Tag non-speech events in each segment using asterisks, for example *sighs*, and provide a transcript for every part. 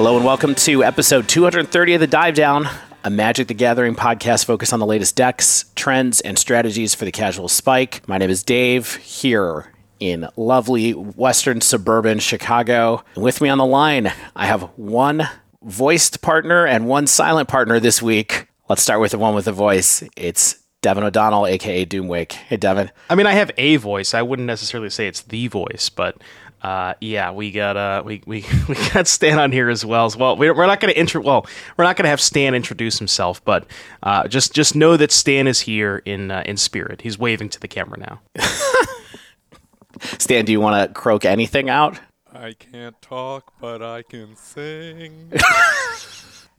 Hello and welcome to episode 230 of the Dive Down, a Magic the Gathering podcast focused on the latest decks, trends, and strategies for the casual spike. My name is Dave, here in lovely western suburban Chicago. With me on the line, I have one voiced partner and one silent partner this week. Let's start with the one with the voice. It's Devon O'Donnell, aka Doomwake. Hey, Devon. I mean, I have a voice. I wouldn't necessarily say it's the voice, but uh, yeah, we got uh, we we *laughs* we got Stan on here as well. As well, we're, we're not going to intro. Well, we're not going to have Stan introduce himself, but uh, just just know that Stan is here in uh, in spirit. He's waving to the camera now. *laughs* Stan, do you want to croak anything out? I can't talk, but I can sing. *laughs*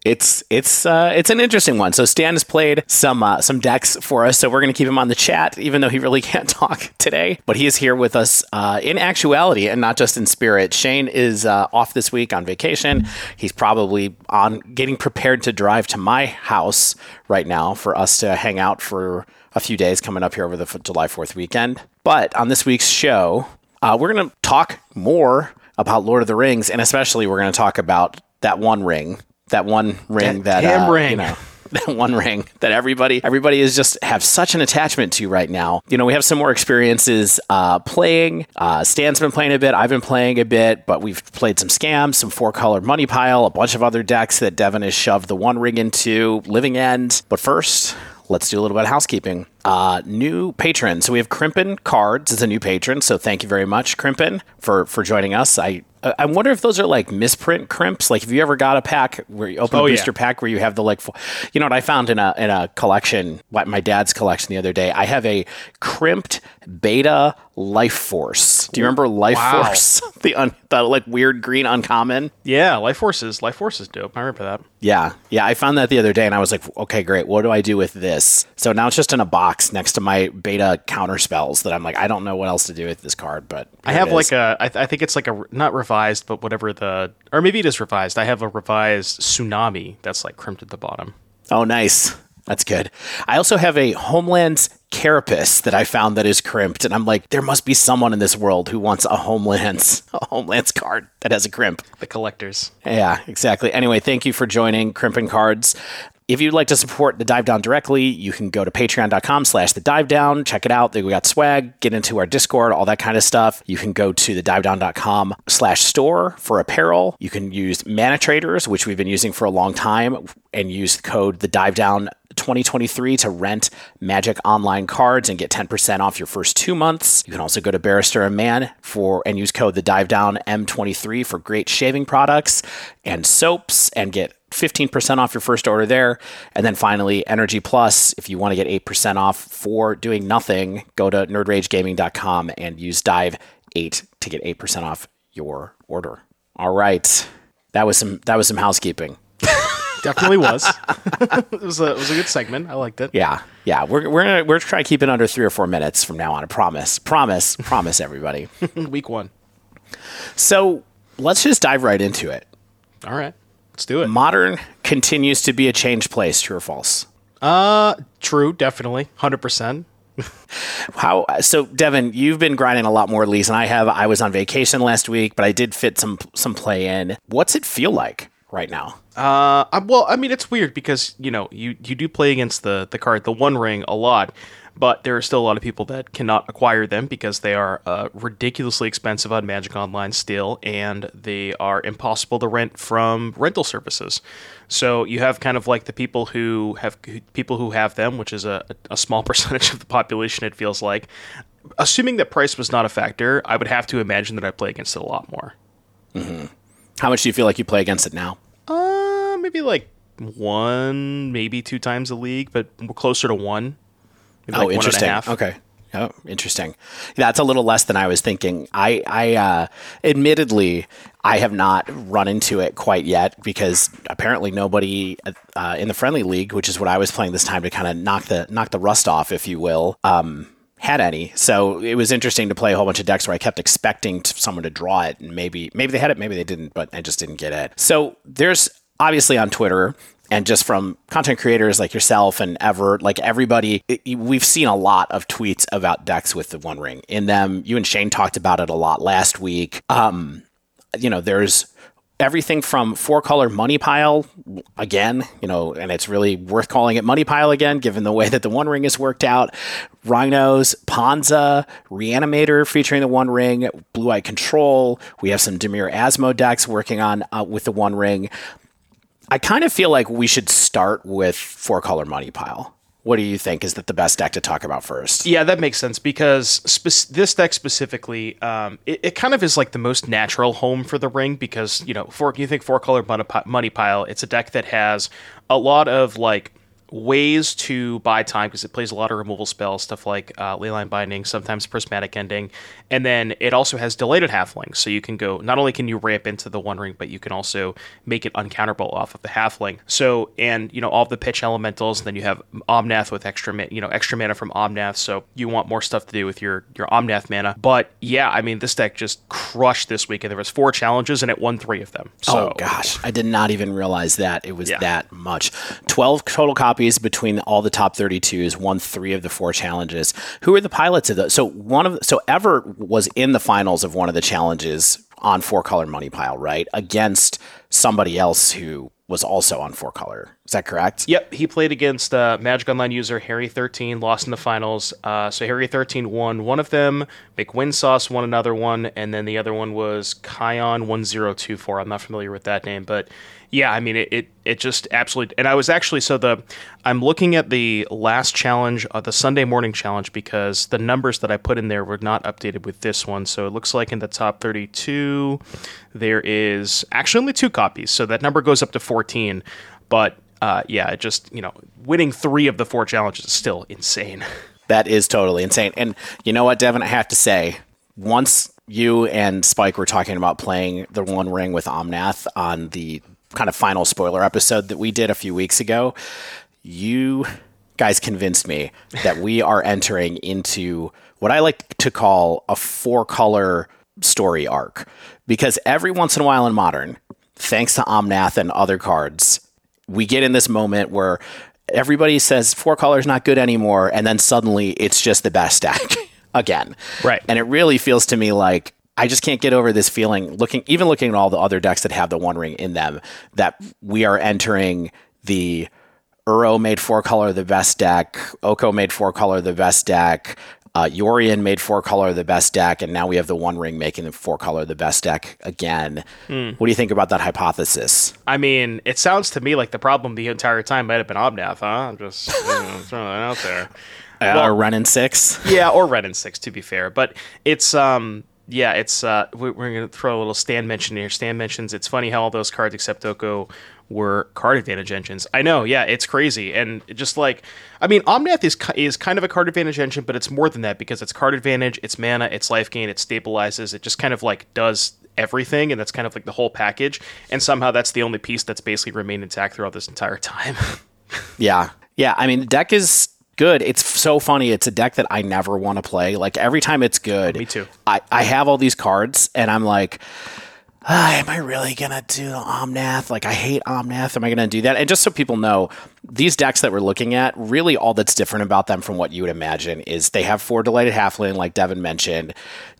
it's it's uh, it's an interesting one. So Stan has played some uh, some decks for us, so we're going to keep him on the chat, even though he really *laughs* can't talk today. But he is here with us uh, in actuality and not just in spirit. Shane is uh, off this week on vacation. He's probably on getting prepared to drive to my house right now for us to hang out for a few days coming up here over the July Fourth weekend. But on this week's show, uh, we're going to talk more about Lord of the Rings, and especially we're going to talk about that one ring that one ring that, that uh, ring. you know *laughs* that one ring that everybody everybody is just have such an attachment to right now. You know, we have some more experiences uh, playing. Uh, Stan's been playing a bit. I've been playing a bit, but we've played some scams, some four color money pile, a bunch of other decks that Devon has shoved the one ring into. Living End. But first, let's do a little bit of housekeeping. Uh, new patron. So we have Crimpen Cards as a new patron. So thank you very much, Crimpen, for for joining us. I I wonder if those are like misprint crimps. Like, have you ever got a pack where you open oh, a booster yeah. pack where you have the like, you know what I found in a in a collection, my dad's collection the other day. I have a crimped beta Life Force. Do you remember Life wow. Force? *laughs* the un, the like weird green uncommon. Yeah, Life Force is Life Force is dope. I remember that. Yeah, yeah. I found that the other day, and I was like, okay, great. What do I do with this? So now it's just in a box next to my beta counter spells that I'm like, I don't know what else to do with this card, but I have like a. I, th- I think it's like a not revised, but whatever the or maybe it is revised. I have a revised tsunami that's like crimped at the bottom. Oh, nice. That's good. I also have a Homelands carapace that I found that is crimped, and I'm like, there must be someone in this world who wants a Homelands *laughs* a Homelands card that has a crimp. The collectors. Yeah, exactly. Anyway, thank you for joining Crimping Cards. If you'd like to support the Dive Down directly, you can go to patreon.com slash the dive down. Check it out. We got swag, get into our Discord, all that kind of stuff. You can go to the divedown.com slash store for apparel. You can use Mana Traders, which we've been using for a long time, and use the code the dive down 2023 to rent Magic Online cards and get 10% off your first two months. You can also go to Barrister and Mann for and use code the Dive Down M23 for great shaving products and soaps and get 15% off your first order there. And then finally, Energy Plus, if you want to get 8% off for doing nothing, go to nerdragegaming.com and use Dive8 to get 8% off your order. All right. That was some that was some housekeeping. Definitely was. *laughs* it was a it was a good segment. I liked it. Yeah, yeah. We're we're gonna we're trying to keep it under three or four minutes from now on. I promise, promise, *laughs* promise, everybody. Week one. So let's just dive right into it. All right, let's do it. Modern continues to be a changed place. True or false? Uh, true. Definitely, hundred percent. How so, Devon? You've been grinding a lot more leagues than I have. I was on vacation last week, but I did fit some some play in. What's it feel like right now? Uh, well, I mean, it's weird because you know you you do play against the the card the One Ring a lot, but there are still a lot of people that cannot acquire them because they are uh, ridiculously expensive on Magic Online still, and they are impossible to rent from rental services. So you have kind of like the people who have people who have them, which is a, a small *laughs* percentage of the population. It feels like. Assuming that price was not a factor, I would have to imagine that I play against it a lot more. Mm-hmm. How much do you feel like you play against it now? Uh, maybe like one, maybe two times a league, but closer to one. Oh, interesting. Okay. Oh, interesting. That's a little less than I was thinking. I, I, uh, admittedly, I have not run into it quite yet because apparently nobody uh, in the friendly league, which is what I was playing this time to kind of knock the knock the rust off, if you will, um, had any. So it was interesting to play a whole bunch of decks where I kept expecting someone to draw it, and maybe maybe they had it, maybe they didn't, but I just didn't get it. So there's obviously on Twitter and just from content creators like yourself and ever like everybody it, we've seen a lot of tweets about decks with the one ring in them you and shane talked about it a lot last week um you know there's everything from four color money pile again, you know, and it's really worth calling it money pile again, given the way that the One Ring is worked out. Rhinos, Ponza, Reanimator featuring the One Ring, Blue Eye Control. We have some Dimir Asmo decks working on uh, with the One Ring. I kind of feel like we should start with four color money pile. What do you think? Is that the best deck to talk about first? Yeah, that makes sense because spe- this deck specifically, um, it, it, kind of is like the most natural home for the ring because you know, for you think four color money pile, it's a deck that has a lot of like ways to buy time because it plays a lot of removal spells, stuff like uh, Leyline Binding, sometimes Prismatic Ending, and then it also has Delighted Halfling, so you can go. Not only can you ramp into the One Ring, but you can also make it uncounterable off of the Halfling. So, and you know all the pitch elementals, and then you have Omnath with extra, you know, extra mana from Omnath. So you want more stuff to do with your your Omnath mana. But yeah, I mean, this deck just crushed this week, and there was four challenges, and it won three of them. So, oh gosh, I did not even realize that it was yeah. that much. Twelve total copies copies between all the top 32s, won three of the four challenges. Who are the pilots of those? So one of so Ever was in the finals of one of the challenges on four color money pile, right? Against somebody else who was also on four color. Is that correct? Yep, he played against uh, Magic Online user Harry Thirteen, lost in the finals. Uh, so Harry Thirteen won one of them. McWinsauce won another one, and then the other one was Kion One Zero Two Four. I'm not familiar with that name, but yeah, I mean it, it, it just absolutely. And I was actually so the I'm looking at the last challenge, uh, the Sunday morning challenge, because the numbers that I put in there were not updated with this one. So it looks like in the top 32, there is actually only two copies, so that number goes up to 14. But uh, yeah, it just you know winning three of the four challenges is still insane. *laughs* That is totally insane. And you know what, Devon, I have to say, once you and Spike were talking about playing the One Ring with Omnath on the kind of final spoiler episode that we did a few weeks ago, you guys convinced me that we are *laughs* entering into what I like to call a four color story arc. Because every once in a while in modern, thanks to Omnath and other cards, we get in this moment where everybody says four colors not good anymore, and then suddenly it's just the best deck *laughs* again. Right. And it really feels to me like I just can't get over this feeling looking even looking at all the other decks that have the one ring in them that we are entering the Uro made four color the best deck, Oko made four color the best deck, uh, Yorion made four color the best deck, and now we have the One Ring making the four color the best deck again. Mm. What do you think about that hypothesis? I mean, it sounds to me like the problem the entire time might have been Omnath, huh? I'm just you know, *laughs* throwing that out there. Uh, well, or Wrenn six. Yeah, or Wrenn six to be fair, but it's um yeah, it's uh, we're going to throw a little Stan mention here. Stan mentions it's funny how all those cards except Oko were card advantage engines. I know, yeah, it's crazy, and just like I mean, Omnath is is kind of a card advantage engine, but it's more than that because it's card advantage, it's mana, it's life gain, it stabilizes, it just kind of like does everything, and that's kind of like the whole package. And somehow that's the only piece that's basically remained intact throughout this entire *laughs* time. yeah, yeah. I mean, the deck is good. It's so funny. It's a deck that I never want to play. Like every time it's good, me too. I, I have all these cards and I'm like, ah, am I really gonna do Omnath? Like I hate Omnath. Am I gonna do that? And just so people know, these decks that we're looking at, really all that's different about them from what you would imagine is they have four delighted halfling, like Devon mentioned.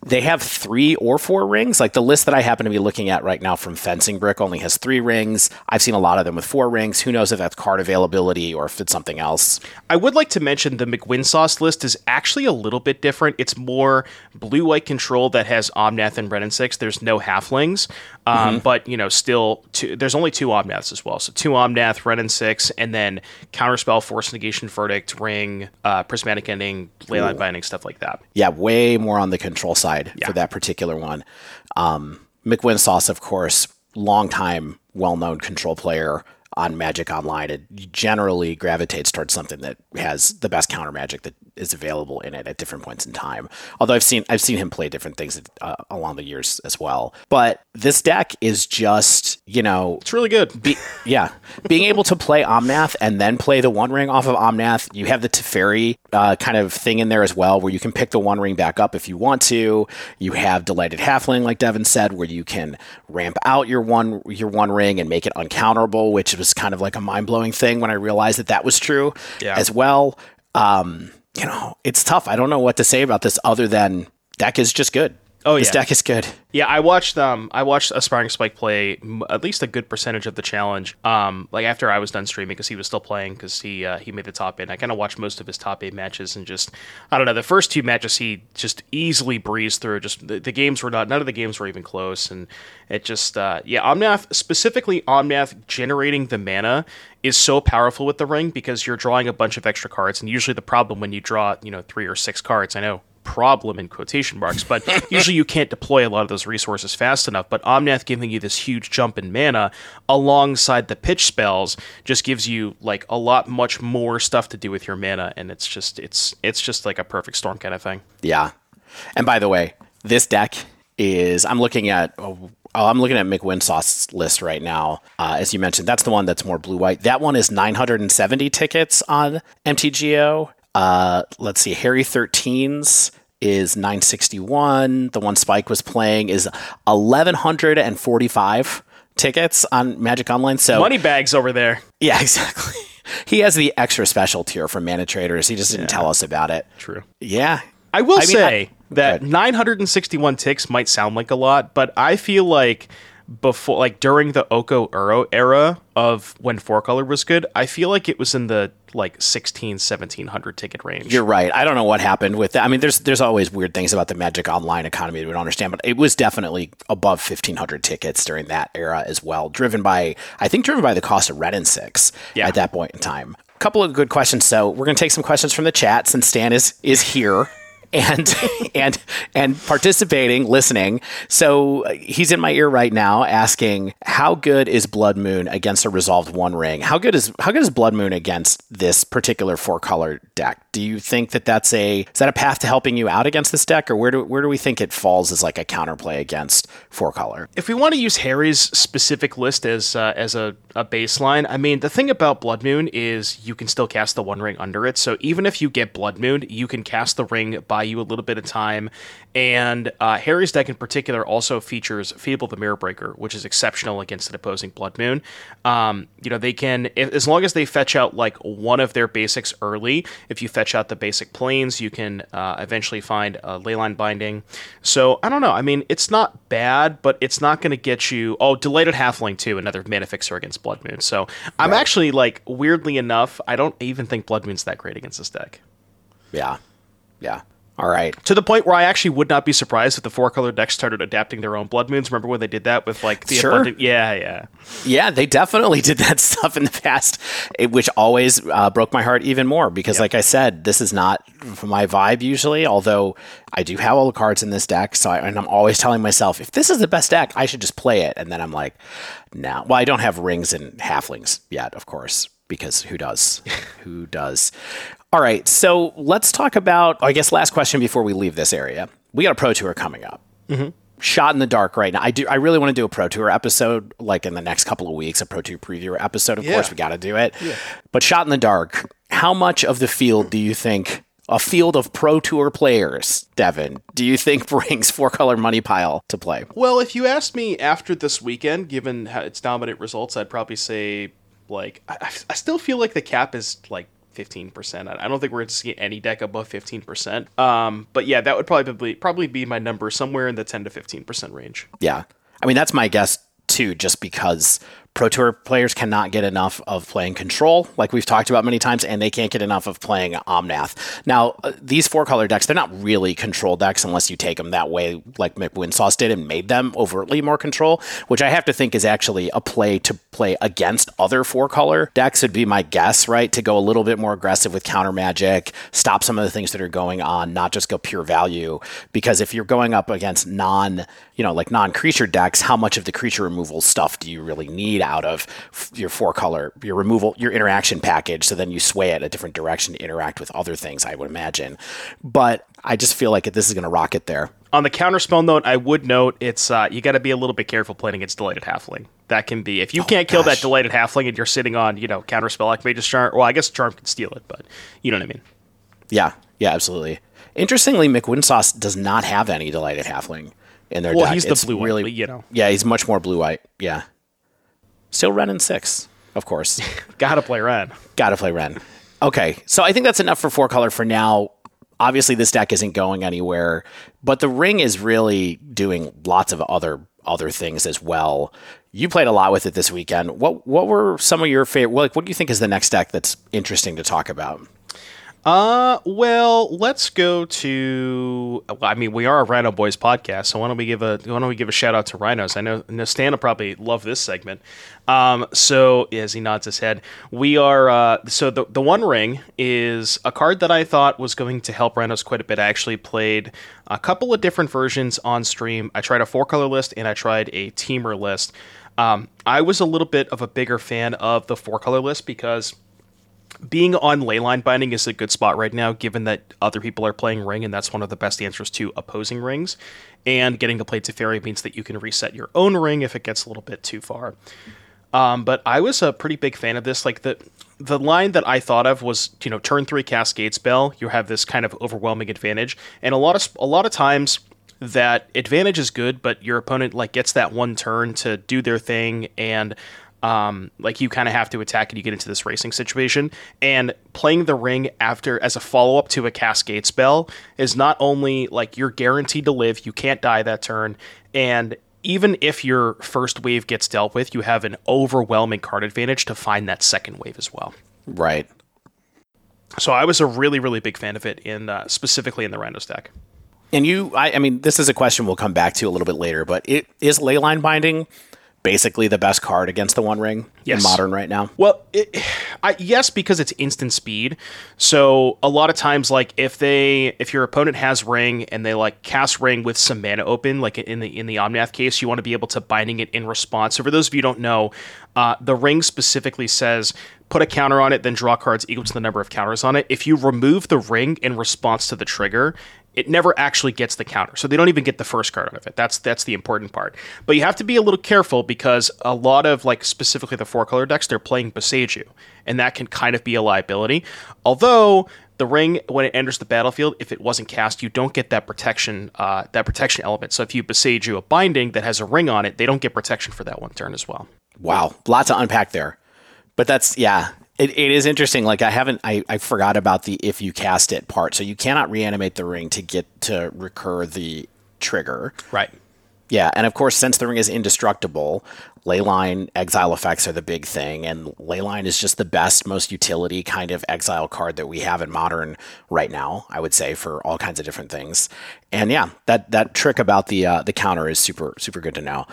They have three or four rings. Like the list that I happen to be looking at right now from Fencing Brick only has three rings. I've seen a lot of them with four rings. Who knows if that's card availability or if it's something else. I would like to mention the McWinsauce list is actually a little bit different. It's more blue white control that has Omnath and Wrenn and Six. There's no halflings. Um, mm-hmm. But, you know, still, two, there's only two Omnaths as well. So two Omnath, Wrenn and Six, and then Counterspell, Force Negation, Verdict, Ring, uh, Prismatic Ending, Leyline Binding, stuff like that. Yeah, way more on the control side side yeah. for that particular one. Um, McWinsauce, of course, longtime well-known control player on Magic Online, it generally gravitates towards something that has the best counter magic that is available in it at different points in time. Although I've seen I've seen him play different things uh, along the years as well. But this deck is just you know it's really good. Be, yeah, being able to play Omnath and then play the One Ring off of Omnath. You have the Teferi uh, kind of thing in there as well, where you can pick the One Ring back up if you want to. You have Delighted Halfling, like Devon said, where you can ramp out your one your One Ring and make it uncounterable, which was kind of like a mind blowing thing when I realized that that was true yeah. as well. Um, you know, it's tough. I don't know what to say about this other than deck is just good. Oh, this yeah. deck is good. Yeah, I watched um I watched Aspiring Spike play m- at least a good percentage of the challenge. Um, like after I was done streaming because he was still playing because he uh, he made the top eight. I kind of watched most of his top eight matches and just I don't know the first two matches he just easily breezed through. Just the, the games were not none of the games were even close and it just uh, yeah Omnath specifically Omnath generating the mana is so powerful with the ring because you're drawing a bunch of extra cards and usually the problem when you draw you know three or six cards I know problem in quotation marks, but *laughs* usually you can't deploy a lot of those resources fast enough. But Omnath giving you this huge jump in mana alongside the pitch spells just gives you like a lot much more stuff to do with your mana, and it's just it's it's just like a perfect storm kind of thing. Yeah. And by the way, this deck is I'm looking at oh, I'm looking at McWinsauce's list right now. Uh, as you mentioned, that's the one that's more blue white. That one is 970 tickets on MTGO. Uh, let's see, Harry 13's is 961. The one Spike was playing is 1145 tickets on Magic Online. So Money bags over there. yeah, *laughs* exactly. He has the extra special tier for mana traders. He just didn't tell us about it. True. Yeah. I will I mean, say I- that 961 ticks might sound like a lot, but I feel like before, like during the Oko Uro era of when four color was good, I feel like it was in the like 16, 1700 ticket range. You're right. I don't know what happened with that. I mean, there's there's always weird things about the Magic Online economy that we don't understand, but it was definitely above 1,500 tickets during that era as well, driven by I think driven by the cost of Wrenn and Six Yeah. at that point in time. A couple of good questions. So we're going to take some questions from the chat since Stan is is here. And *laughs* and and participating, listening. So uh, he's in my ear right now, asking, "How good is Blood Moon against a resolved One Ring? How good is how good is Blood Moon against this particular four color deck? Do you think that that's a is that a path to helping you out against this deck, or where do where do we think it falls as like a counterplay against four color? if we want to use Harry's specific list as uh, as a, a baseline, I mean the thing about Blood Moon is you can still cast the One Ring under it. So even if you get Blood Moon, you can cast the ring, buy you a little bit of time. And uh, Harry's deck in particular also features Fable the Mirror Breaker, which is exceptional against an opposing Blood Moon. Um, you know they can if, as long as they fetch out like one of their basics early. If you fetch out the basic planes, you can uh, eventually find a Leyline Binding. So I don't know. I mean, it's not bad, but it's not going to get you. Oh, Delighted Halfling too, another mana fixer against Blood Moon. So I'm actually like weirdly enough, I don't even think Blood Moon's that great against this deck. Yeah, yeah. All right. To the point where I actually would not be surprised if the four color decks started adapting their own Blood Moons. Remember when they did that with like the Sure. abundant? Yeah, yeah. Yeah, they definitely did that *laughs* stuff in the past, which always uh, broke my heart even more because, like I said, this is not my vibe usually. Although I do have all the cards in this deck, so I, and I'm always telling myself, if this is the best deck, I should just play it. And then I'm like, no. Well, I don't have rings and halflings yet, of course, because who does? *laughs* who does? All right, so let's talk about. I guess last question before we leave this area. We got a pro tour coming up mm-hmm. shot in the dark right now. I do. I really want to do a pro tour episode, like in the next couple of weeks, a pro tour preview episode. Of course, we got to do it. But shot in the dark. How much of the field do you think? A field of pro tour players, Devon. Do you think *laughs* brings four color money pile to play? Well, if you asked me after this weekend, given its dominant results, I'd probably say like I- I still feel like the cap is like. 15%. I don't think we're going to see any deck above 15%. Um, but yeah, that would probably probably be my number somewhere in the 10 to 15% range. Yeah. I mean, that's my guess too, just because Pro Tour players cannot get enough of playing Control, like we've talked about many times, and they can't get enough of playing Omnath. Now, uh, these four color decks, they're not really control decks unless you take them that way, like Mick McWinsauce did and made them overtly more control, which I have to think is actually a play to play against other four color decks, would be my guess, right? To go a little bit more aggressive with counter magic, stop some of the things that are going on, not just go pure value. Because if you're going up against non, you know, like non creature decks, how much of the creature removal stuff do you really need out of your four color, your removal, your interaction package? So then you sway it a different direction to interact with other things, I would imagine. But I just feel like this is going to rocket there. On the counterspell note, I would note it's uh, you got to be a little bit careful playing against Delighted Halfling. That can be if you can't kill that. Delighted Halfling and you're sitting on you know counterspell like Mage's Charm. Well, I guess Charm can steal it, but you know what I mean. Yeah, yeah, absolutely. Interestingly, McWinsauce does not have any delighted halfling in their Well, deck. he's the It's blue-white, really, you know. Yeah, he's much more blue white. Yeah, still Wrenn and six, of course. *laughs* Gotta play Wrenn. Got to play Wrenn. Okay, so I think that's enough for four color for now. obviously this deck isn't going anywhere, but the ring is really doing lots of other other things as well. You played a lot with it this weekend. What what were some of your favorite? Like, what do you think is the next deck that's interesting to talk about? Uh, well, let's go to. I mean, we are a Rhino Boys podcast, so why don't we give a why don't we give a shout out to Rhinos? I know, I know Stan will probably love this segment. Um, so as he nods his head, we are. Uh, so the the One Ring is a card that I thought was going to help Rhinos quite a bit. I actually played a couple of different versions on stream. I tried a four color list and I tried a Temur list. Um, I was a little bit of a bigger fan of the four color list because being on leyline binding is a good spot right now, given that other people are playing ring, and that's one of the best answers to opposing rings. And getting to play Teferi means that you can reset your own ring if it gets a little bit too far. Um, but I was a pretty big fan of this. Like the the line that I thought of was, you know, turn three cascade spell. You have this kind of overwhelming advantage, and a lot of a lot of times that advantage is good, but your opponent like gets that one turn to do their thing, and um, like you kind of have to attack and you get into this racing situation. And playing the ring after as a follow up to a cascade spell is not only like you're guaranteed to live, you can't die that turn, and even if your first wave gets dealt with, you have an overwhelming card advantage to find that second wave as well. Right. So I was a really, really big fan of it in uh, specifically in the Rhino stack. And you, I, I mean, this is a question we'll come back to a little bit later, but it is leyline binding basically the best card against the One Ring Yes. in modern right now. Well, it, I, yes, because it's instant speed. So a lot of times, like if they, if your opponent has ring and they like cast ring with some mana open, like in the in the Omnath case, you want to be able to binding it in response. So for those of you who don't know, uh, the ring specifically says put a counter on it, then draw cards equal to the number of counters on it. If you remove the ring in response to the trigger, it never actually gets the counter. So they don't even get the first card out of it. That's that's the important part. But you have to be a little careful because a lot of like specifically the four color decks, they're playing Boseiju, and that can kind of be a liability. Although the ring, when it enters the battlefield, if it wasn't cast, you don't get that protection, uh, that protection element. So if you Boseiju a binding that has a ring on it, they don't get protection for that one turn as well. Wow, lots to unpack there. But that's yeah, it, it is interesting. Like I haven't, I, I forgot about the if you cast it part. So you cannot reanimate the ring to get to recur the trigger. Right. Yeah, and of course, since the ring is indestructible, leyline exile effects are the big thing, and leyline is just the best, most utility kind of exile card that we have in modern right now. I would say for all kinds of different things. And yeah, that that trick about the uh, the counter is super super good to know.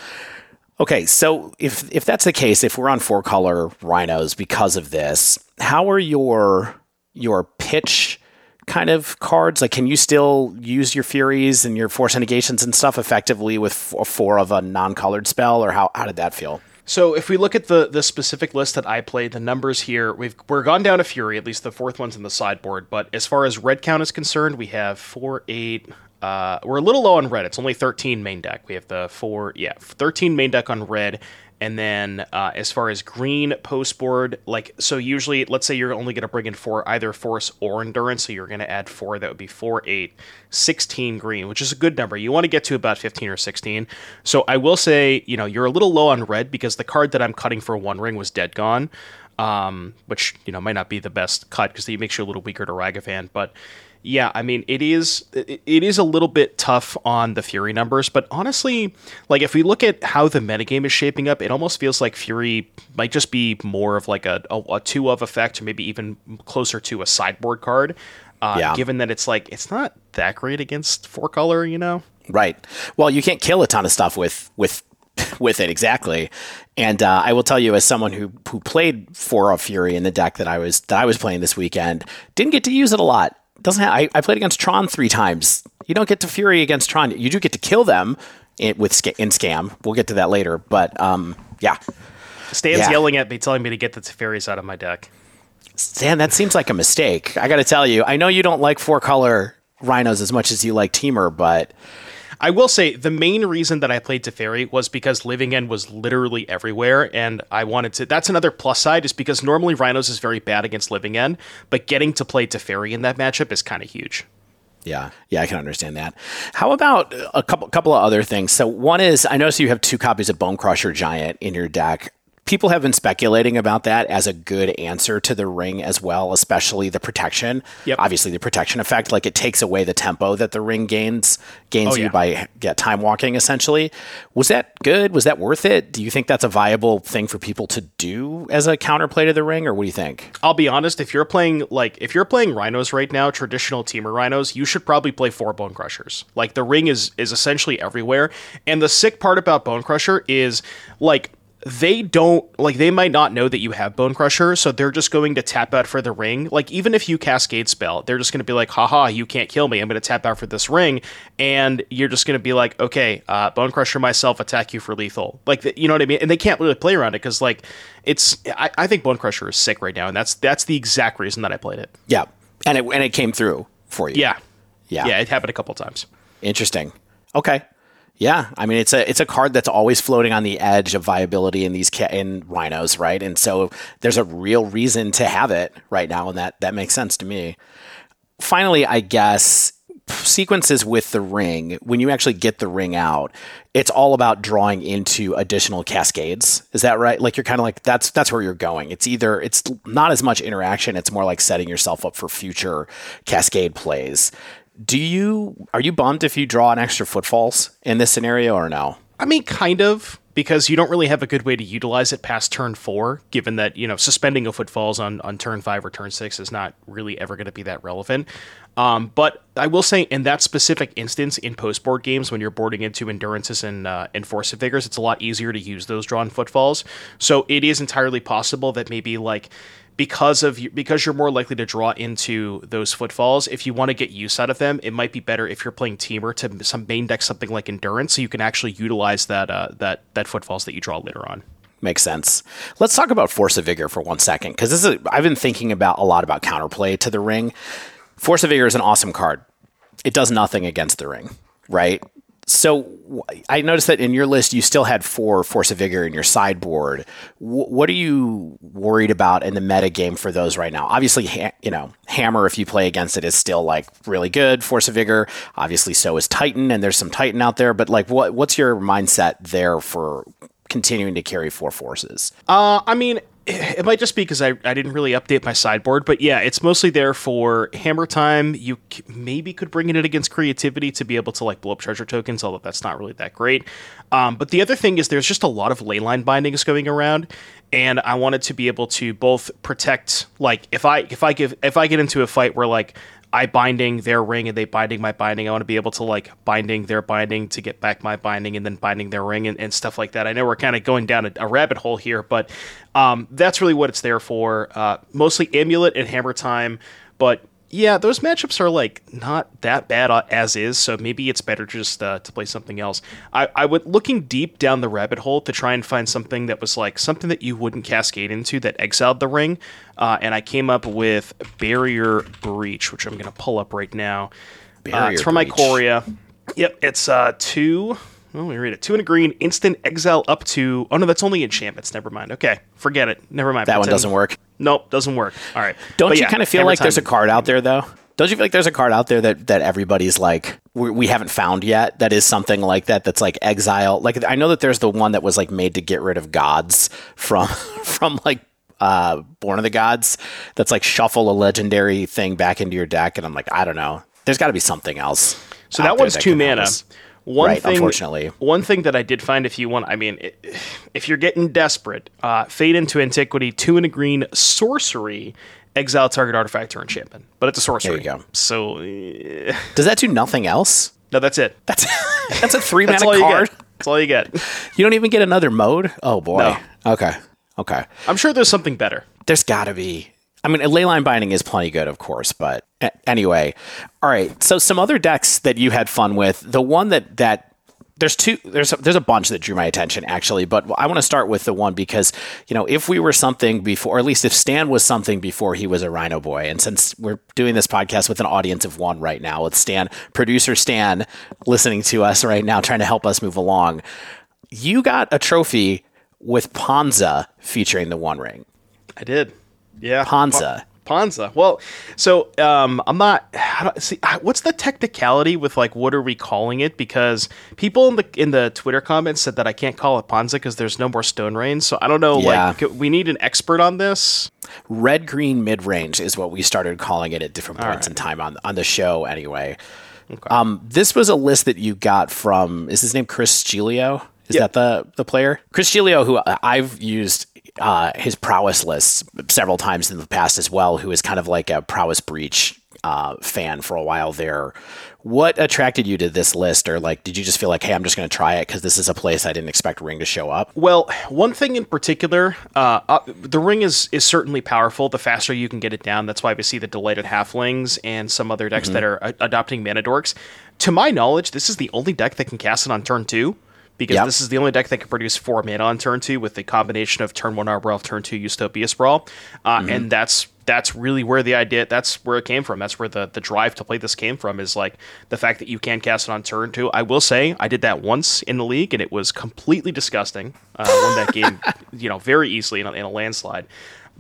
Okay, so if if that's the case, if we're on four color rhinos because of this, how are your your pitch kind of cards? Like, can you still use your furies and your force negations and stuff effectively with four, of a non-colored spell, or how how did that feel? So if we look at the the specific list that I played, the numbers here, we've we're gone down to Fury. At least the fourth one's in the sideboard. But as far as red count is concerned, we have four, eight. Uh, we're a little low on red. It's only 13 main deck. We have the four, yeah, 13 main deck on red. And then uh, as far as green post board, like, so usually, let's say you're only going to bring in four, either force or endurance. So you're going to add four. That would be four, eight, 16 green, which is a good number. You want to get to about 15 or 16. So I will say, you know, you're a little low on red because the card that I'm cutting for one ring was dead gone. Um, which, you know, might not be the best cut because it makes you a little weaker to Ragavan. But yeah, I mean, it is it is a little bit tough on the Fury numbers, but honestly, like if we look at how the metagame is shaping up, it almost feels like Fury might just be more of like a, a, a two of effect, or maybe even closer to a sideboard card. Uh, Yeah. Given that it's like it's not that great against four color, you know. Right. Well, you can't kill a ton of stuff with with *laughs* with it exactly. And uh, I will tell you, as someone who who played Four of Fury in the deck that I was that I was playing this weekend, didn't get to use it a lot. Doesn't have, I, I played against Tron three times. You don't get to Fury against Tron. You do get to kill them in, with in scam. We'll get to that later. But um, yeah, Stan's Yeah. yelling at me, telling me to get the Teferis out of my deck. Stan, that seems like a mistake. I got to tell you, I know you don't like four color rhinos as much as you like Temur, but I will say the main reason that I played Teferi was because Living End was literally everywhere, and I wanted to. That's another plus side, is because normally Rhinos is very bad against Living End, but getting to play Teferi in that matchup is kind of huge. Yeah, yeah, I can understand that. How about a couple couple of other things? So one is I notice you have two copies of Bonecrusher Giant in your deck. People have been speculating about that as a good answer to the ring as well, especially the protection. Yep. Obviously, the protection effect, like it takes away the tempo that the ring gains gains Oh, you yeah. by yeah, time walking. Essentially, was that good? Was that worth it? Do you think that's a viable thing for people to do as a counterplay to the ring, or what do you think? I'll be honest, if you're playing like if you're playing rhinos right now, traditional Temur rhinos, you should probably play four Bonecrushers. Like the ring is is essentially everywhere. And the sick part about bone crusher is like they don't like they might not know that you have Bonecrusher so they're just going to tap out for the ring like even if you cascade spell they're just going to be like haha you can't kill me i'm going to tap out for this ring and you're just going to be like okay uh, Bonecrusher myself attack you for lethal like th- you know what i mean and they can't really play around it because like it's I, I think Bonecrusher is sick right now and that's that's the exact reason that i played it Yeah, and it and it came through for you. yeah Yeah. yeah it happened a couple times Interesting. Okay. Yeah, I mean it's a it's a card that's always floating on the edge of viability in these ca- in rhinos, right? And so there's a real reason to have it right now, and that that makes sense to me. Finally, I guess sequences with the ring. When you actually get the ring out it's all about drawing into additional cascades. Is that right? Like you're kind of like that's that's where you're going. It's either it's not as much interaction it's more like setting yourself up for future cascade plays do you are you bummed if you draw an extra footfalls in this scenario or no I mean, kind of, because you don't really have a good way to utilize it past turn four, given that, you know, suspending a footfalls on, on turn five or turn six is not really ever going to be that relevant. Um, but I will say, in that specific instance, in post board games, when you're boarding into endurances and, uh, and force of vigors, it's a lot easier to use those drawn footfalls. So it is entirely possible that maybe, like, because of because you're more likely to draw into those footfalls. If you want to get use out of them, it might be better if you're playing Temur to some main deck something like endurance, so you can actually utilize that uh, that that footfalls that you draw later on. Makes sense. Let's talk about Force of Vigor for one second, because this is I've been thinking about a lot about counterplay to the ring. Force of Vigor is an awesome card. It does nothing against the ring, right? So I noticed that in your list you still had four Force of Vigor in your sideboard. W- what are you worried about in the meta game for those right now? Obviously, ha- you know Hammer if you play against it is still like really good. Force of Vigor, obviously, so is Titan, and there's some Titan out there. But like, what what's your mindset there for continuing to carry four forces? Uh, I mean, it might just be because I, I didn't really update my sideboard, but yeah, it's mostly there for hammer time. You c- maybe could bring it in against creativity to be able to like blow up treasure tokens, although that's not really that great. Um, but the other thing is there's just a lot of leyline bindings going around, and I wanted to be able to both protect like if I if I give if I get into a fight where like I binding their ring and they binding my binding. I want to be able to like binding their binding to get back my binding and then binding their ring and, and stuff like that. I know we're kind of going down a, a rabbit hole here, but um, that's really what it's there for. Uh, mostly amulet and hammer time, but yeah, those matchups are like not that bad uh, as is. So maybe it's better just uh, to play something else. I, I would looking deep down the rabbit hole to try and find something that was like something that you wouldn't cascade into that exiled the ring, uh, and I came up with barrier breach, which I'm going to pull up right now. Uh, it's from Breach. Ikoria. Yep, it's uh two. Let me read it. Two and a green, instant exile up to. Oh no, that's only enchantments. Never mind. Okay, forget it. Never mind. That one doesn't work. Nope, doesn't work. All right. Don't But you yeah, kind of feel like there's a card out there though? Don't you feel like there's a card out there that that everybody's like we, we haven't found yet? That is something like that. That's like exile. Like I know that there's the one that was like made to get rid of gods from *laughs* from like uh Born of the Gods. That's like shuffle a legendary thing back into your deck, and I'm like I don't know. There's got to be something else. So that one's two mana. us. One Right, thing, unfortunately. one thing that I did find, if you want, I mean, if you're getting desperate, uh, fade into antiquity, two and a green, sorcery, exile target artifact or enchantment, but it's a sorcery. There you go. So eh, *laughs* Does that do nothing else? no, that's it. That's *laughs* that's a three *laughs* mana card. That's all you get. You don't even get another mode. Oh boy. No. Okay. Okay. I'm sure there's something better. there's got to be. I mean, leyline binding is plenty good, of course, but anyway. All right. So some other decks that you had fun with. The one that that there's two there's a, there's a bunch that drew my attention actually, but I want to start with the one because you know if we were something before, or at least if Stan was something before he was a Rhino Boy, and since we're doing this podcast with an audience of one right now, with Stan, producer Stan, listening to us right now, trying to help us move along, you got a trophy with Ponza featuring the One Ring. I did. Yeah. Ponza. Ponza. Well, so um, I'm not. See, what's the technicality with like what are we calling it? Because people in the in the Twitter comments said that I can't call it Ponza because there's no more Stone Rain. So I don't know. Yeah. Like, we need an expert on this. Red green mid range is what we started calling it at different points in time on on the show. Anyway, um, this was a list that you got from. Is his name Chris Giglio? Is Yeah. that the the player? Chris Giglio, who I've used uh, his prowess lists several times in the past as well. Who is kind of like a prowess breach uh, fan for a while there. What attracted you to this list, or like, did you just feel like, hey, I'm just going to try it because this is a place I didn't expect Ring to show up? Well, one thing in particular, uh, uh, the ring is is certainly powerful. The faster you can get it down, that's why we see the delighted halflings and some other decks that are uh, adopting mana dorks. To my knowledge, this is the only deck that can cast it on turn two. Because Yep. this is the only deck that can produce four mana on turn two with the combination of turn one Arbor Elf, turn two Utopia Sprawl, uh, and that's that's really where the idea that's where it came from. That's where the the drive to play this came from is like the fact that you can cast it on turn two. I will say I did that once in the league and it was completely disgusting. Uh, won that game, *laughs* you know, very easily in a, in a landslide.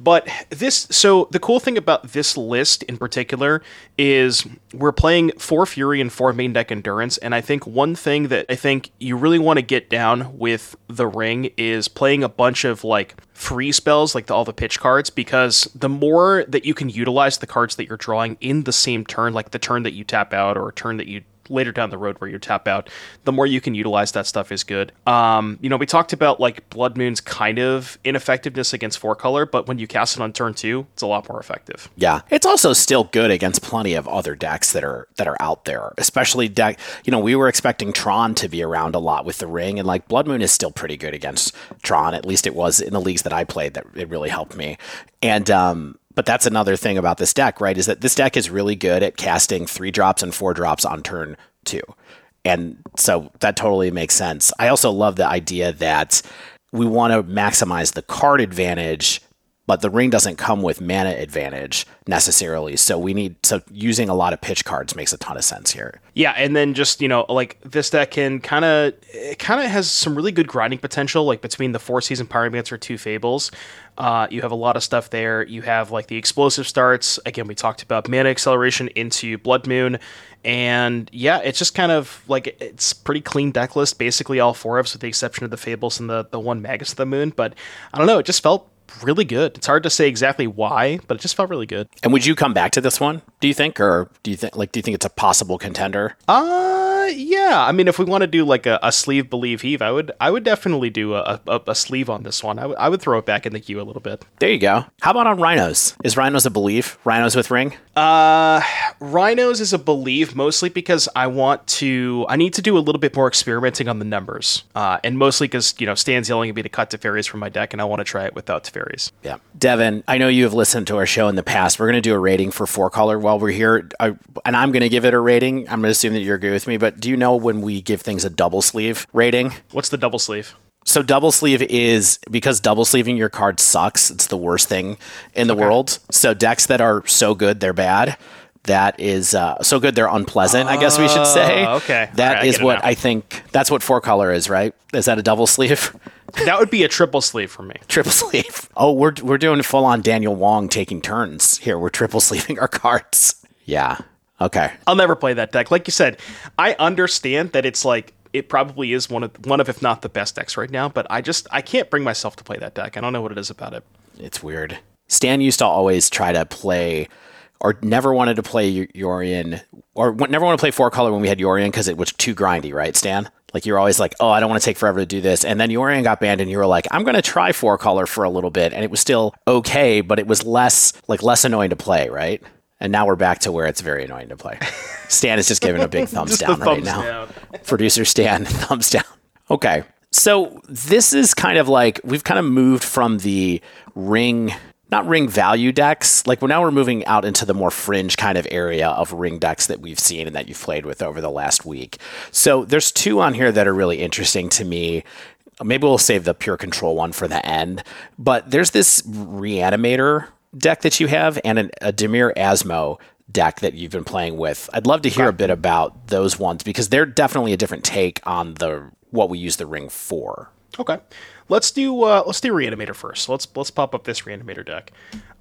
But this, so the cool thing about this list in particular is we're playing four Fury and four main deck Endurance, and I think one thing that I think you really want to get down with the ring is playing a bunch of like free spells, like the, all the pitch cards, because the more that you can utilize the cards that you're drawing in the same turn, like the turn that you tap out or a turn that you later down the road where you tap out, the more you can utilize that stuff is good. Um, you know, we talked about like Blood Moon's kind of ineffectiveness against four color, but when you cast it on turn two, it's a lot more effective. Yeah, it's also still good against plenty of other decks that are that are out there. Especially deck, you know, we were expecting Tron to be around a lot with the ring, and like Blood Moon is still pretty good against Tron. At least it was in the leagues that I played. That it really helped me. And um, but that's another thing about this deck, right? Is that this deck is really good at casting three drops and four drops on turn two. And so that totally makes sense. I also love the idea that we want to maximize the card advantage, but the ring doesn't come with mana advantage necessarily. So we need so using a lot of pitch cards makes a ton of sense here. Yeah, and then just you know, like this deck can kind of it kind of has some really good grinding potential. Like between the four Seasoned Pyromancer, two fables, uh, you have a lot of stuff there. You have like the explosive starts. Again, we talked about mana acceleration into Blood Moon, and yeah, it's just kind of like it's pretty clean deck list. Basically, all four of us, with the exception of the fables and the the one Magus of the Moon. But I don't know, it just felt really good. It's hard to say exactly why, but it just felt really good. And would you come back to this one? Do you think, or do you think like do you think it's a possible contender? Uh, yeah. I mean, if we want to do like a, a sleeve believe heave, I would I would definitely do a, a, a sleeve on this one. I would throw it back in the queue a little bit. There you go. How about on rhinos? Is rhinos a believe? Rhinos with ring? Uh, rhinos is a believe mostly because I want to I need to do a little bit more experimenting on the numbers. Uh, and mostly because you know Stan's yelling at me to cut Teferis from my deck, and I want to try it without Teferis. Yeah. Devon, I know you have listened to our show in the past. We're going to do a rating for four color while we're here. I, and I'm going to give it a rating. I'm going to assume that you agree with me. But do you know when we give things a double sleeve rating? What's the double sleeve? So double sleeve is because double sleeving your card sucks. It's the worst thing in the world. So decks that are so good they're bad. That is uh, so good they're unpleasant. I guess we should say. Oh, okay. That right, I is it what. I think. That's what four color is, right? Is that a double sleeve? That would be a triple sleeve for me. *laughs* triple sleeve. Oh, we're we're doing full on Daniel Wong taking turns here. We're triple *laughs* sleeving our cards. Yeah. Okay. I'll never play that deck. Like you said, I understand that it's like it probably is one of one of if not the best decks right now, but I just I can't bring myself to play that deck. I don't know what it is about it. It's weird. Stan used to always try to play, or never wanted to play Y- Yorion, or w- never want to play four color when we had Yorion because it was too grindy, right, Stan? Like you're always like, oh, I don't want to take forever to do this, and then Yorion got banned, and you were like, I'm going to try four color for a little bit, and it was still okay, but it was less like less annoying to play, right? And now we're back to where it's very annoying to play. *laughs* Stan is just giving a big thumbs down right thumbs now down. producer Stan, *laughs* thumbs down. Okay. So this is kind of like we've kind of moved from the ring, not ring value decks. Like now we're moving out into the more fringe kind of area of ring decks that we've seen and that you've played with over the last week. So there's two on here that are really interesting to me. Maybe we'll save the pure control one for the end. But there's this reanimator deck that you have and an, a Dimir Asmo deck that you've been playing with. I'd love to hear a bit about those ones because they're definitely a different take on the what we use the ring for. Okay. Let's do uh, let's do Reanimator first. Let's let's pop up this Reanimator deck.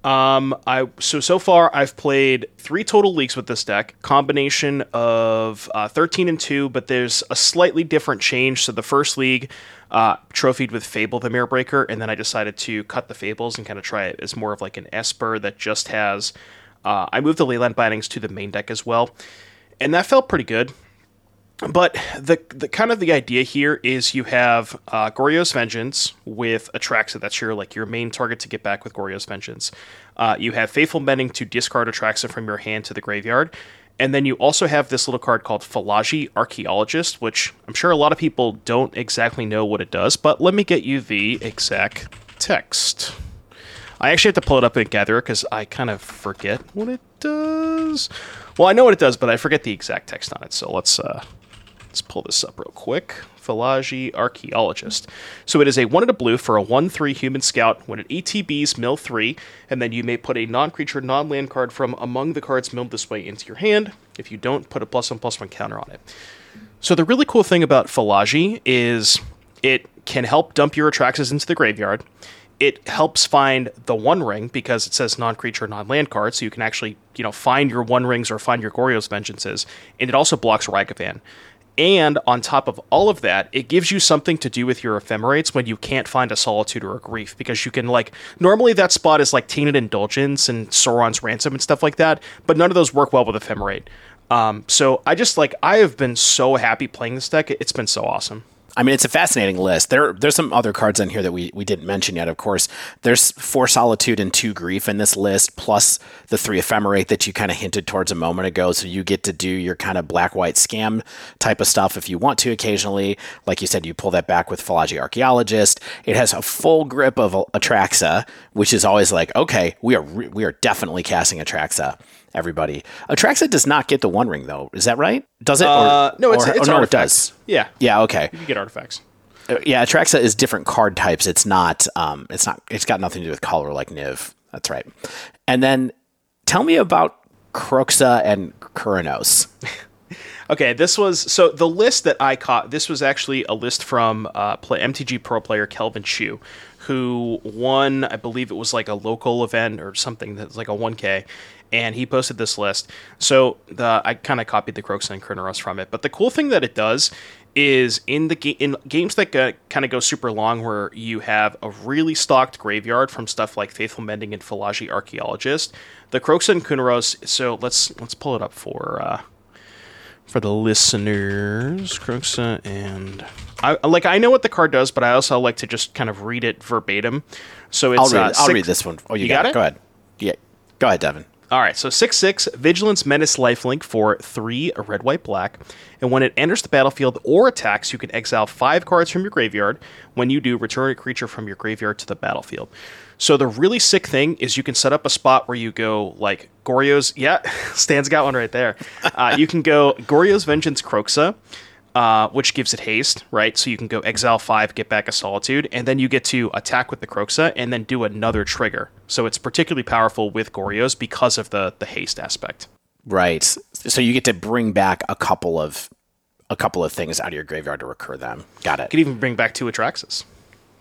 Um, I so so far I've played three total leagues with this deck, combination of uh, thirteen and two, but there's a slightly different change. So the first league, uh, trophied with Fable the Mirror Breaker, and then I decided to cut the Fables and kind of try it as more of like an Esper that just has. Uh, I moved the Leyline Bindings to the main deck as well, and that felt pretty good but the the kind of the idea here is you have uh, Goryo's Vengeance with Atraxa. That's your like your main target to get back with Goryo's Vengeance. Uh, you have Faithful Mending to discard Atraxa from your hand to the graveyard, and then you also have this little card called Fallaji Archaeologist, which I'm sure a lot of people don't exactly know what it does. But let me get you the exact text. I actually have to pull it up and gather it because I kind of forget what it does. Well, I know what it does, but I forget the exact text on it. So let's uh, Let's pull this up real quick. Fallaji Archaeologist. So it is a 1 and a blue for a 1 3 human scout when it ETBs mill 3, and then you may put a non creature, non land card from among the cards milled this way into your hand. If you don't, put a plus 1 plus 1 counter on it. So the really cool thing about Fallaji is it can help dump your Atraxas into the graveyard. It helps find the One Ring because it says non-creature, non-land card, so you can actually, you know, find your One Rings or find your Goryo's Vengeances. And it also blocks Ragavan. And on top of all of that, it gives you something to do with your ephemerates when you can't find a solitude or a grief because you can like normally that spot is like tainted indulgence and Sauron's ransom and stuff like that, but none of those work well with ephemerate. Um, so I just like I have been so happy playing this deck. It's been so awesome. I mean, it's a fascinating list. There, there's some other cards in here that we, we didn't mention yet. Of course, there's four solitude and two grief in this list, plus the three ephemerate that you kind of hinted towards a moment ago. So you get to do your kind of black white scam type of stuff if you want to occasionally. Like you said, you pull that back with Fallaji Archaeologist. It has a full grip of Atraxa, which is always like, okay, we are re- we are definitely casting Atraxa everybody. Atraxa does not get the One Ring though. Is that right? Does it? Uh, no, it's, or, it's or no, it does. Yeah, Yeah. Okay. you get artifacts. Uh, Yeah. Atraxa is different card types. It's not. Um. It's not. It's got nothing to do with color like Niv. That's right. And then tell me about Kroxa and Kunoros. *laughs* Okay, this was so the list that I caught. This was actually a list from uh, play, MTG Pro player Kelvin Chu, who won, I believe it was like a local event or something that's like a 1K, and he posted this list. So the I kind of copied the Kroxa and Kunoros from it. But the cool thing that it does is in the ga- in games that kind of go super long, where you have a really stocked graveyard from stuff like Faithful Mending and Fallaji Archaeologist, the Kroxa and Kunoros. So let's let's pull it up for. Uh, for the listeners, Kroxa and I like I know what the card does, but I also like to just kind of read it verbatim. So it's I'll read. uh, it. I'll read this one. Oh, you, You got, got it. it? Go ahead. Yeah. Go ahead, Devon. All right, so 6 6, Vigilance Menace Lifelink for 3 red, white, black. And when it enters the battlefield or attacks, you can exile 5 cards from your graveyard. When you do, return a creature from your graveyard to the battlefield. So the really sick thing is you can set up a spot where you go like Goryo's. Yeah, *laughs* Stan's got one right there. Uh, you can go Goryo's Vengeance Kroxa. Uh, which gives it haste, right? So you can go exile five, get back a solitude, and then you get to attack with the Kroxa and then do another trigger. So it's particularly powerful with Goryo's because of the the haste aspect. Right. So you get to bring back a couple of a couple of things out of your graveyard to recur them. Got it. You could even bring back two Atraxas.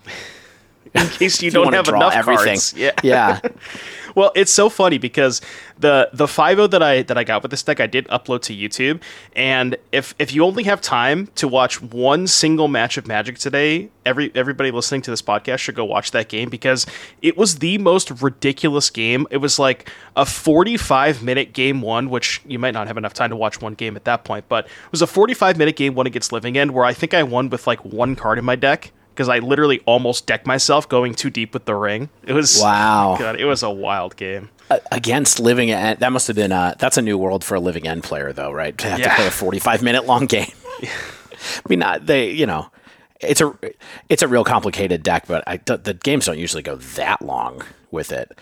*laughs* In case *laughs* you don't wanna have enough everything. cards. Yeah. Yeah. *laughs* Well, it's so funny because the the 5 that I that I got with this deck I did upload to YouTube and if if you only have time to watch one single match of Magic today, every everybody listening to this podcast should go watch that game because it was the most ridiculous game. It was like a 45 minute game 1, which you might not have enough time to watch one game at that point, but it was a 45 minute game 1 against Living End where I think I won with like one card in my deck because I literally almost decked myself going too deep with the ring. It was Wow. God, it was a wild game. Against living end, that must have been a that's a new world for a living end player, though, right? To have to play a forty-five minute long game. *laughs* I mean, not, they, you know, it's a it's a real complicated deck, but I, the, the games don't usually go that long with it.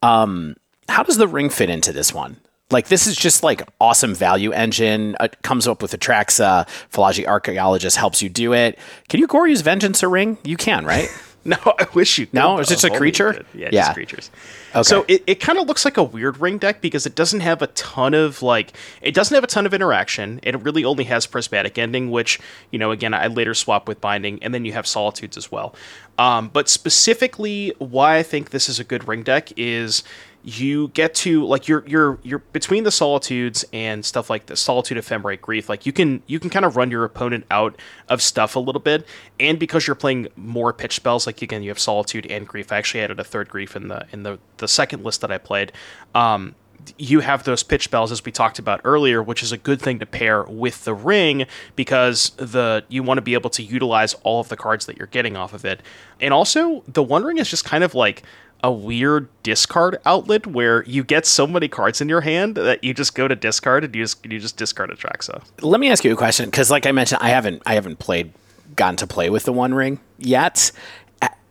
Um, how does the ring fit into this one? Like this is just like awesome value engine. It comes up with Atraxa. Fallaji Archaeologist helps you do it. Can you Goryo's Vengeance a ring? You can, right? *laughs* No, I wish you. Could, No? Is it just a creature? Yeah, Yeah. just creatures. Okay. So it, it kind of looks like a weird ring deck because it doesn't have a ton of like it doesn't have a ton of interaction. It really only has prismatic ending, which you know again I later swap with binding, and then you have solitudes as well. Um, but specifically, why I think this is a good ring deck is you get to like you're you're you're between the solitudes and stuff like the solitude ephemerate grief like you can you can kind of run your opponent out of stuff a little bit. And because you're playing more pitch spells like again you have solitude and grief. I actually added a third grief in the in the the second list that i played. Um you have those pitch bells as we talked about earlier, which is a good thing to pair with the ring because the you want to be able to utilize all of the cards that you're getting off of it. And also, the One Ring is just kind of like a weird discard outlet where you get so many cards in your hand that you just go to discard and you just you just discard a. Let me ask you a question because, like I mentioned, I haven't I haven't played gotten to play with the One Ring yet.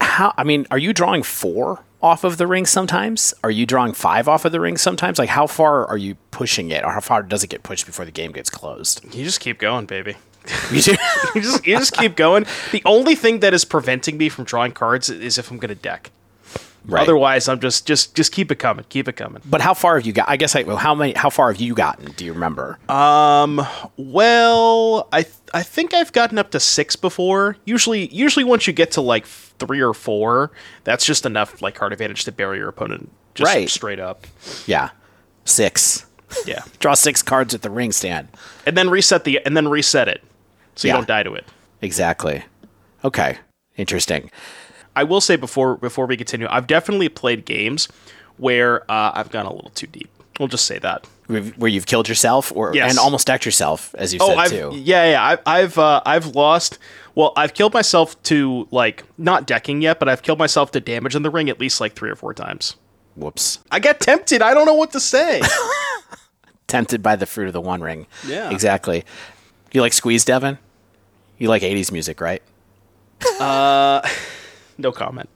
How I mean, are you drawing four off of the ring sometimes? Are you drawing five off of the ring sometimes? Like, how far are you pushing it, or how far does it get pushed before the game gets closed? You just keep going, baby. *laughs* *laughs* You just you just keep going. The only thing that is preventing me from drawing cards is if I'm going to deck. Right. Otherwise, I'm just just just keep it coming, keep it coming. But how far have you got? I guess I, well, how many? How far have you gotten? Do you remember? Um, Well, I th- I think I've gotten up to six before. Usually, usually once you get to like three or four, that's just enough like card advantage to bury your opponent just Right. straight up. yeah, six. Yeah, *laughs* Draw six cards at the ring stand. and then reset the and then reset it so you Yeah. don't die to it. Exactly. Okay. Interesting. I will say before before we continue, I've definitely played games where uh, I've gone a little too deep. We'll just say that. Where you've killed yourself, or Yes. and almost decked yourself, as you Oh, said I've, too. yeah, yeah. I've I've, uh, I've lost. Well, I've killed myself to like not decking yet, but I've killed myself to damage in the ring at least like three or four times. Whoops. I get tempted. I don't know what to say. *laughs* *laughs* Tempted by the fruit of the One Ring. Yeah. Exactly. You like Squeeze, Devon? You like '80s music, right? *laughs* no comment.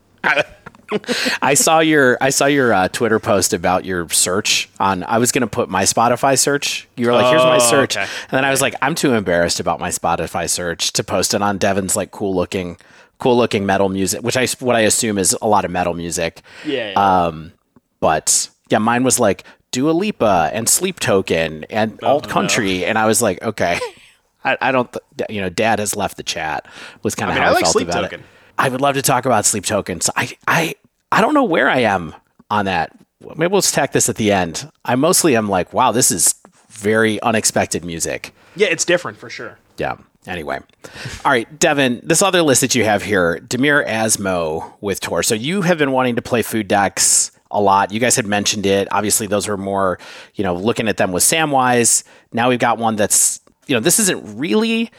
I saw your I saw your uh, Twitter post about your search on. I was gonna put my Spotify search. You were like, "Here's my Oh, search," okay. and then I was like, "I'm too embarrassed about my Spotify search to post it on Devon's like cool looking, cool looking metal music, which I what I assume is a lot of metal music." Yeah. Um, but yeah, mine was like Dua Lipa and Sleep Token and Oh, Alt Country, and I was like, okay, *laughs* I, I don't, th- you know, Dad has left the chat. Was kind of mean, how I I, like felt Sleep about Token. it. I would love to talk about Sleep tokens. I, I, I don't know where I am on that. Maybe we'll tack this at the end. I mostly am like, wow, this is very unexpected music. yeah, it's different for sure. Yeah. Anyway, all right, Devon. This other list that you have here, Dimir Asmo with Tor. So you have been wanting to play food decks a lot. You guys had mentioned it. Obviously, those were more, you know, looking at them with Samwise. Now we've got one that's, you know, this isn't really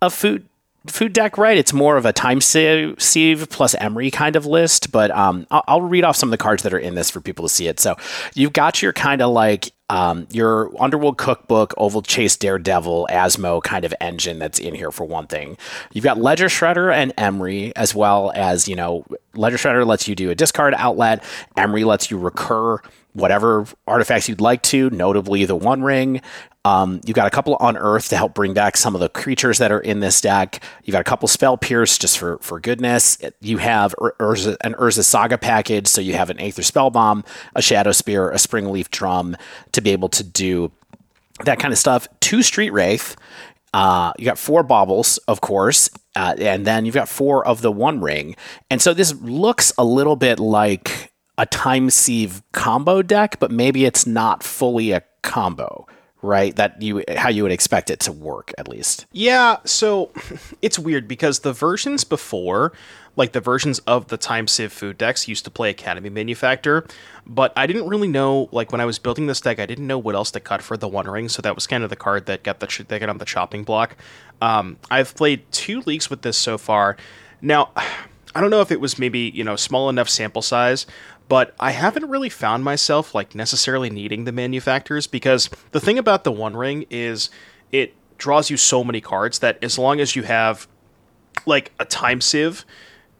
a food food deck, right? It's more of a time sieve plus Emry kind of list. But um, I'll, I'll read off some of the cards that are in this for people to see it. So you've got your kind of like um, your Underworld Cookbook, Ovalchase Daredevil, Asmo kind of engine that's in here for one thing. You've got Ledger Shredder and Emry, as well as, you know, Ledger Shredder lets you do a discard outlet, Emery lets you recur whatever artifacts you'd like to, notably the One Ring. Um, you've got a couple Unearth to help bring back some of the creatures that are in this deck. You've got a couple Spell Pierce just for, for goodness. You have Ur- Urza, an Urza Saga package, so you have an Aether Spellbomb, a Shadowspear, a Springleaf Drum to be able to do that kind of stuff. Two Street Wraith. Uh, you got four baubles, of course, uh, and then you've got four of the One Ring. And so this looks a little bit like a Time Sieve combo deck, but maybe it's not fully a combo, right? That you how you would expect it to work at least. Yeah, so *laughs* it's weird because the versions before, like the versions of the Time sieve food decks, used to play Academy Manufactor, but I didn't really know, like when I was building this deck, I didn't know what else to cut for the One Ring, so that was kind of the card that got the ch- that got on the chopping block. Um, I've played two leagues with this so far. Now, *sighs* I don't know if it was maybe you know small enough sample size, but I haven't really found myself like necessarily needing the manufacturers because the thing about the One Ring is it draws you so many cards that as long as you have like a time sieve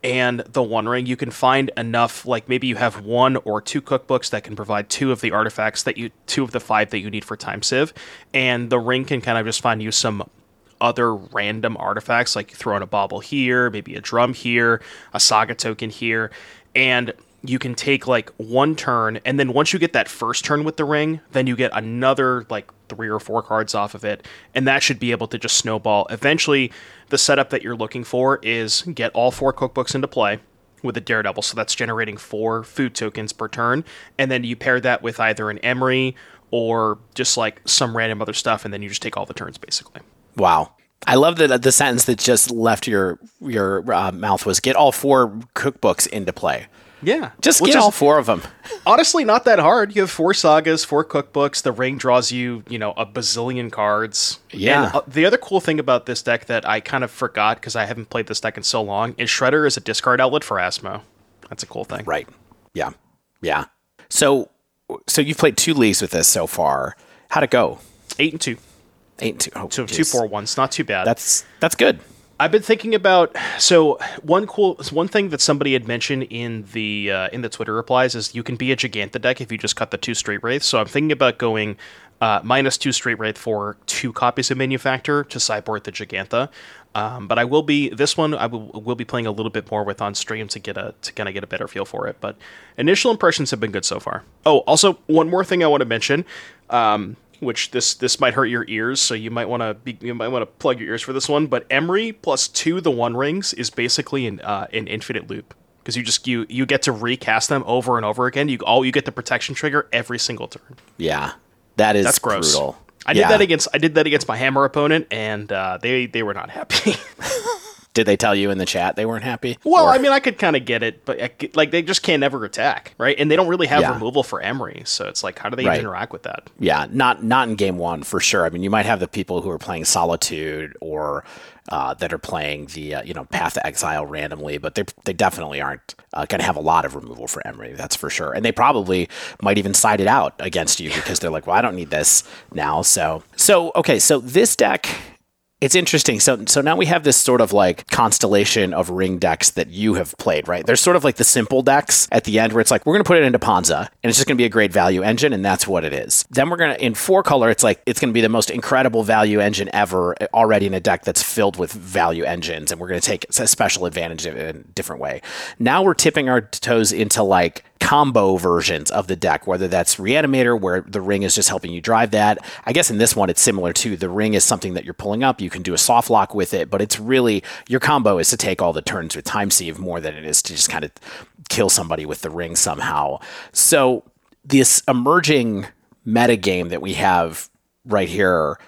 and the one ring you can find enough like maybe you have one or two cookbooks that can provide two of the artifacts that you two of the five that you need for time sieve and the ring can kind of just find you some other random artifacts, like you throw in a bauble here, maybe a drum here, a saga token here, and you can take like one turn, and then once you get that first turn with the ring, then you get another like three or four cards off of it, and that should be able to just snowball. Eventually, the setup that you're looking for is get all four cookbooks into play with a Daredevil, so that's generating four food tokens per turn, and then you pair that with either an Emery or just like some random other stuff, and then you just take all the turns basically. Wow. I love that the sentence that just left your your uh, mouth was get all four cookbooks into play. Yeah, Just Which get all four of them. honestly not that hard. You have four sagas, four cookbooks. The ring draws you, you know, a bazillion cards. Yeah. And, uh, the other cool thing about this deck that I kind of forgot because I haven't played this deck in so long is Shredder is a discard outlet for Asmo. That's a cool thing. Right. Yeah. Yeah. So so you've played two leagues with this so far. How'd it go? Eight and two. Eight and two. Oh, So two four ones. Not too bad. That's that's good. I've been thinking about so one cool one thing that somebody had mentioned in the uh, in the Twitter replies is you can be a Jegantha deck if you just cut the two Street Wraiths. So I'm thinking about going uh, minus two Street Wraith for two copies of Manufactor to sideboard the Jegantha. Um, but I will be this one I will, will be playing a little bit more with on stream to get a to kind of get a better feel for it. But initial impressions have been good so far. Oh, also one more thing I want to mention. Um, which this this might hurt your ears, so you might want to be you might want to plug your ears for this one. But Emry plus two the one rings is basically an uh, an infinite loop because you just you you get to recast them over and over again. You all you get the protection trigger every single turn. Yeah. That is That's gross. brutal. I did that against I did that against my hammer opponent, and uh, they they were not happy. *laughs* Did they tell you in the chat they weren't happy? well, Or- I mean, I could kind of get it, but I like they just can't ever attack, right? And they don't really have Yeah. removal for Emry, so it's like how do they Right. interact with that? yeah, not not in game one for sure. I mean, you might have the people who are playing Solitude or uh, that are playing the uh, you know Path to Exile randomly, but they they definitely aren't uh, going to have a lot of removal for Emry. That's for sure. And they probably might even side it out against you because they're like, well, I don't need this now. So so okay, so this deck. It's interesting. So so now we have this sort of like constellation of ring decks that you have played, right? There's sort of like the simple decks at the end where it's like we're going to put it into Ponza and it's just going to be a great value engine and that's what it is. Then we're going to in four color it's like it's going to be the most incredible value engine ever eh, already in a deck that's filled with value engines and we're going to take a special advantage of it in a different way. Now we're tipping our toes into like combo versions of the deck, whether that's Reanimator, where the ring is just helping you drive that. I guess in this one, it's similar to the ring is something that you're pulling up. You can do a soft lock with it, but it's really your combo is to take all the turns with Time Sieve more than it is to just kind of kill somebody with the ring somehow. So, this emerging meta game that we have right here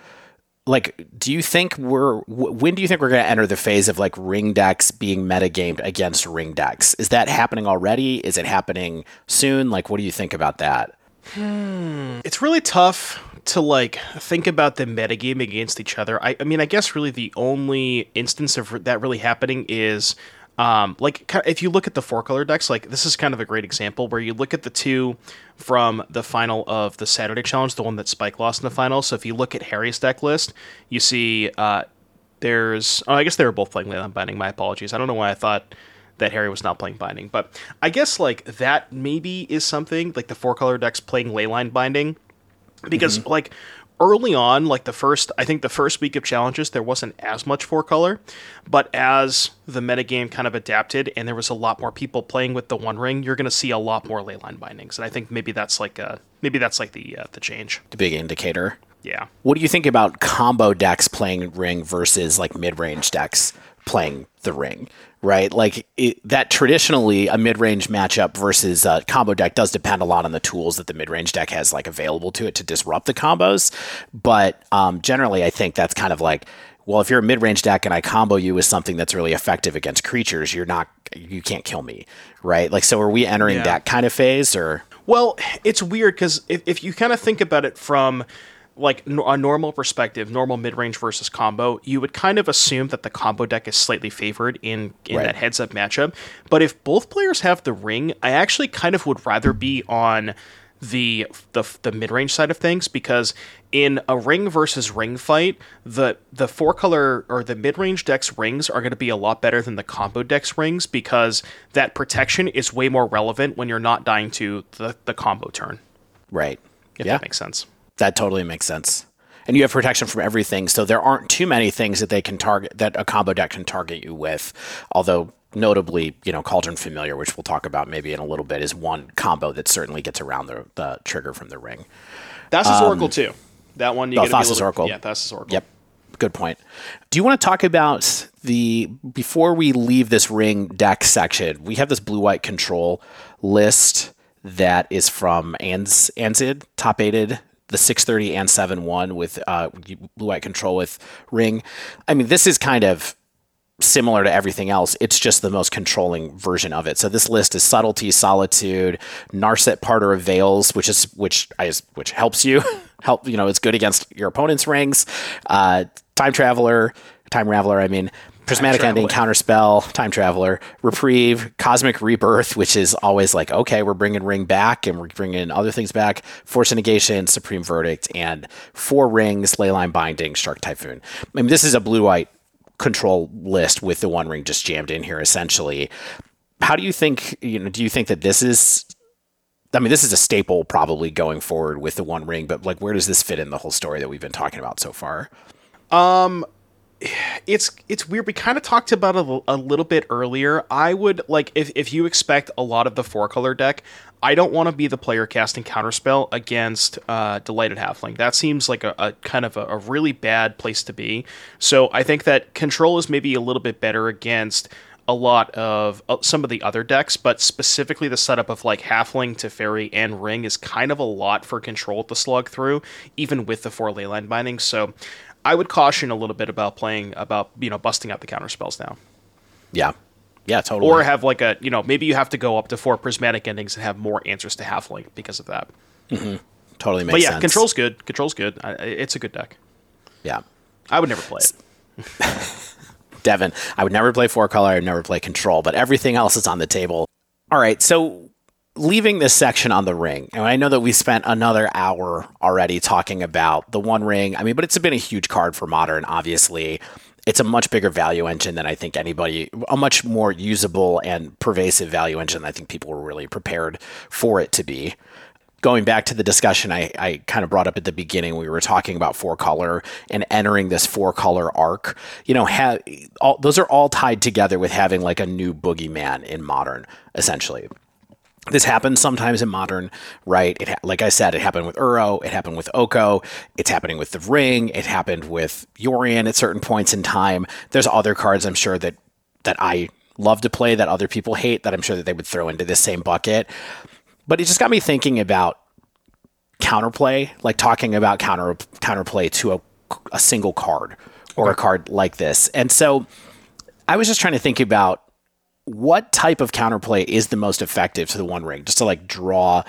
like do you think we're when do you think we're going to enter the phase of like ring decks being metagamed against ring decks? Is that happening already? Is it happening soon? Like what do you think about that? Hmm. It's really tough to like think about the metagame against each other. I, I mean, I guess really the only instance of that really happening is um, like if you look at the four color decks, like this is kind of a great example where you look at the two from the final of the Saturday challenge, the one that Spike lost in the final. So if you look at Harry's deck list, you see uh, there's oh, I guess they were both playing Leyline Binding. My apologies. I don't know why I thought that Harry was not playing Binding, but I guess like that maybe is something like the four color decks playing Leyline Binding because like early on like the first i think the first week of challenges there wasn't as much four color but as the metagame kind of adapted and there was a lot more people playing with the one ring you're going to see a lot more leyline bindings and i think maybe that's like uh maybe that's like the uh, the change. The big indicator. Yeah. What do you think about combo decks playing ring versus like mid-range decks playing the ring right? Like it, that traditionally a mid-range matchup versus a combo deck does depend a lot on the tools that the mid-range deck has like available to it to disrupt the combos. But um, generally i think that's kind of like well if you're a mid-range deck and i combo you with something that's really effective against creatures you're not you can't kill me right? Like so are we entering Yeah. that kind of phase or? Well, it's weird because if, if you kind of think about it from like n- a normal perspective, normal mid range versus combo, you would kind of assume that the combo deck is slightly favored in in Right. that heads up matchup. But if both players have the ring, I actually kind of would rather be on the the, the mid range side of things because in a ring versus ring fight, the the four color or the mid range decks rings are going to be a lot better than the combo decks rings because that protection is way more relevant when you're not dying to the, the combo turn. right If yeah that makes sense. That totally makes sense. and you have protection from everything. So there aren't too many things that they can target that a combo deck can target you with. Although notably, you know, Cauldron Familiar, which we'll talk about maybe in a little bit, is one combo that certainly gets around the, the trigger from the ring. That's Thassa's um, Oracle too. That one you oh, a Thassa's little- Oracle. Yeah, Thassa's Oracle. Yep. Good point. Do you want to talk about the before we leave this ring deck section? We have this blue white control list that is from Ans Anzid, top aided, the 630 and 7 1 with uh, blue white control with ring. I mean, this is kind of similar to everything else. It's just the most controlling version of it. So this list is subtlety, solitude, Narset Parter of Veils, which is which I which helps you *laughs* help. You know, it's good against your opponent's rings. Uh, time Traveler, Time Raveler. I mean. Prismatic Ending, Counterspell, Time Traveler, Reprieve, Cosmic Rebirth, which is always like, okay, we're bringing Ring back and we're bringing other things back. Force Negation, Supreme Verdict, and Four Rings, Leyline Binding, Shark Typhoon. I mean, this is a blue white control list with the one ring just jammed in here essentially how do you think you know do you think that this is i mean this is a staple probably going forward with the one ring but like where does this fit in the whole story that we've been talking about so far um, it's it's weird. We kind of talked about it a, a little bit earlier. I would like if if you expect a lot of the four color deck. I don't want to be the player casting counterspell against uh, delighted halfling. That seems like a, a kind of a, a really bad place to be. So I think that control is maybe a little bit better against a lot of uh, some of the other decks, but specifically the setup of like halfling to fairy and ring is kind of a lot for control to slug through, even with the four leyline bindings. So I would caution a little bit about playing about you know busting out the counter spells now, yeah yeah totally or have like a you know maybe you have to go up to four prismatic endings and have more answers to halfling because of that. Mm-hmm. totally makes But yeah, sense control's good. Control's good. I- it's a good deck. yeah I would never play it. *laughs* Devon, I would never play four color, I would never play control, but everything else is on the table. All right, so leaving this section on the ring, and I know that we spent another hour already talking about the one ring. I mean, but it's been a huge card for modern, obviously. It's a much bigger value engine than I think anybody, a much more usable and pervasive value engine I think people were really prepared for it to be going back to the discussion I, I kind of brought up at the beginning, we were talking about four color and entering this four color arc. You know, ha- all, those are all tied together with having like a new boogeyman in modern, essentially. This happens sometimes in modern, right? It ha- like I said, it happened with Uro, it happened with Oko, it's happening with the Ring, it happened with Yorion at certain points in time. There's other cards I'm sure that that I love to play that other people hate that I'm sure that they would throw into this same bucket but it just got me thinking about counterplay, like talking about counter counterplay to a, a single card or a card like this. And so I was just trying to think about what type of counterplay is the most effective to the one ring, just to like draw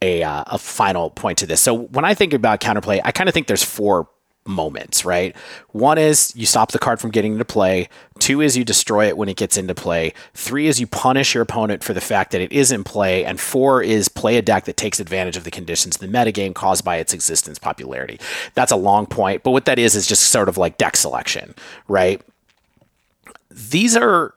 a, uh, a final point to this. So when I think about counterplay, I kind of think there's four moments, right? One is you stop the card from getting into play. Two is you destroy it when it gets into play. Three is you punish your opponent for the fact that it is in play. And four is play a deck that takes advantage of the conditions in the metagame caused by its existence popularity. That's a long point, but what that is is just sort of like deck selection, right? These are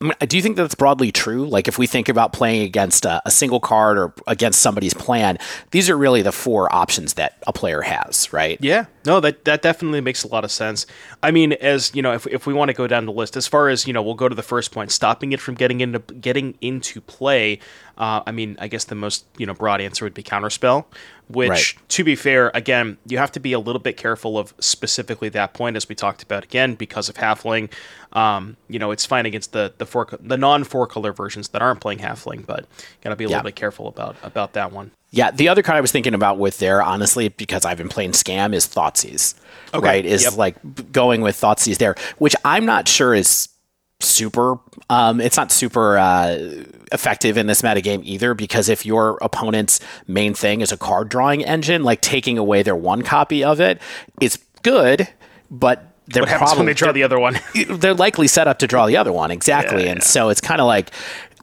I mean, do you think that's broadly true? Like, if we think about playing against a, a, single card or against somebody's plan, these are really the four options that a player has, right? Yeah, no, that that definitely makes a lot of sense. I mean, as you know, if, if we want to go down the list, as far as you know, we'll go to the first point, stopping it from getting into getting into play. Uh, I mean, I guess the most you know broad answer would be counterspell, which, Right. to be fair, again, you have to be a little bit careful of specifically that point, as we talked about again, because of halfling. Um, you know, it's fine against the the four the non four color versions that aren't playing halfling, but gotta be a Yeah. little bit careful about about that one. Yeah, the other card I was thinking about with there, honestly, because I've been playing Scam, is Thoughtseize. Okay, Right? Is yep. like going with Thoughtseize there, which I'm not sure is super. Um, it's not super uh, effective in this metagame either, because if your opponent's main thing is a card drawing engine, like taking away their one copy of it is good, but they're What happens probably when they draw the other one? *laughs* they're likely set up to draw the other one exactly Yeah, and yeah. so it's kind of like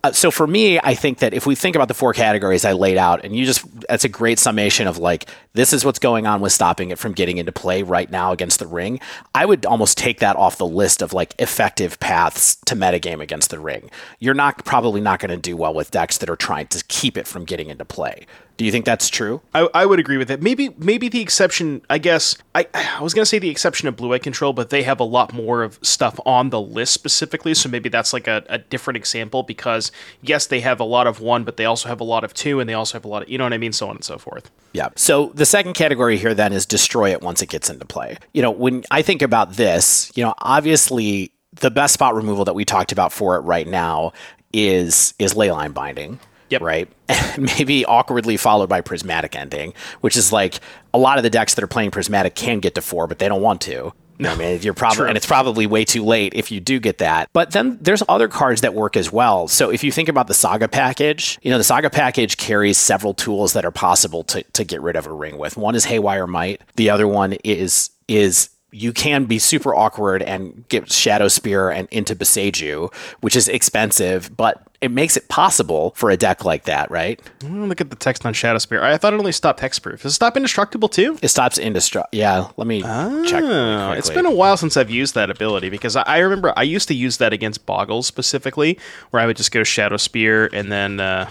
uh, so for me i think that if we think about the four categories i laid out and you just that's a great summation of like this is what's going on with stopping it from getting into play right now against the ring i would almost take that off the list of like effective paths to metagame against the ring you're not probably not going to do well with decks that are trying to keep it from getting into play Do you think that's true? I, I would agree with it. Maybe maybe the exception, I guess. I I was gonna say the exception of Blue Eye Control, but they have a lot more of stuff on the list specifically. So maybe that's like a, a different example because yes, they have a lot of one, but they also have a lot of two, and they also have a lot of you know what I mean, so on and so forth. Yeah. So the second category here then is destroy it once it gets into play. You know, when I think about this, you know, obviously the best spot removal that we talked about for it right now is is leyline binding. Yep. Right. *laughs* Maybe awkwardly followed by prismatic ending, which is like a lot of the decks that are playing prismatic can get to four, but they don't want to. No, I mean, you're *laughs* probably, and it's probably way too late if you do get that. But then there's other cards that work as well. So if you think about the Saga package, you know, the Saga package carries several tools that are possible to, to get rid of a ring with. One is Haywire Might. The other one is is you can be super awkward and get Shadowspear and into Boseiju, which is expensive, but it makes it possible for a deck like that, right? Look at the text on Shadowspear. I thought it only stopped hexproof. Does it stop indestructible too? It stops indestruct. Yeah, let me check. really Oh, it's quickly. been a while since I've used that ability because I, remember I used to use that against Boggles specifically, where I would just go Shadow Spear and then uh,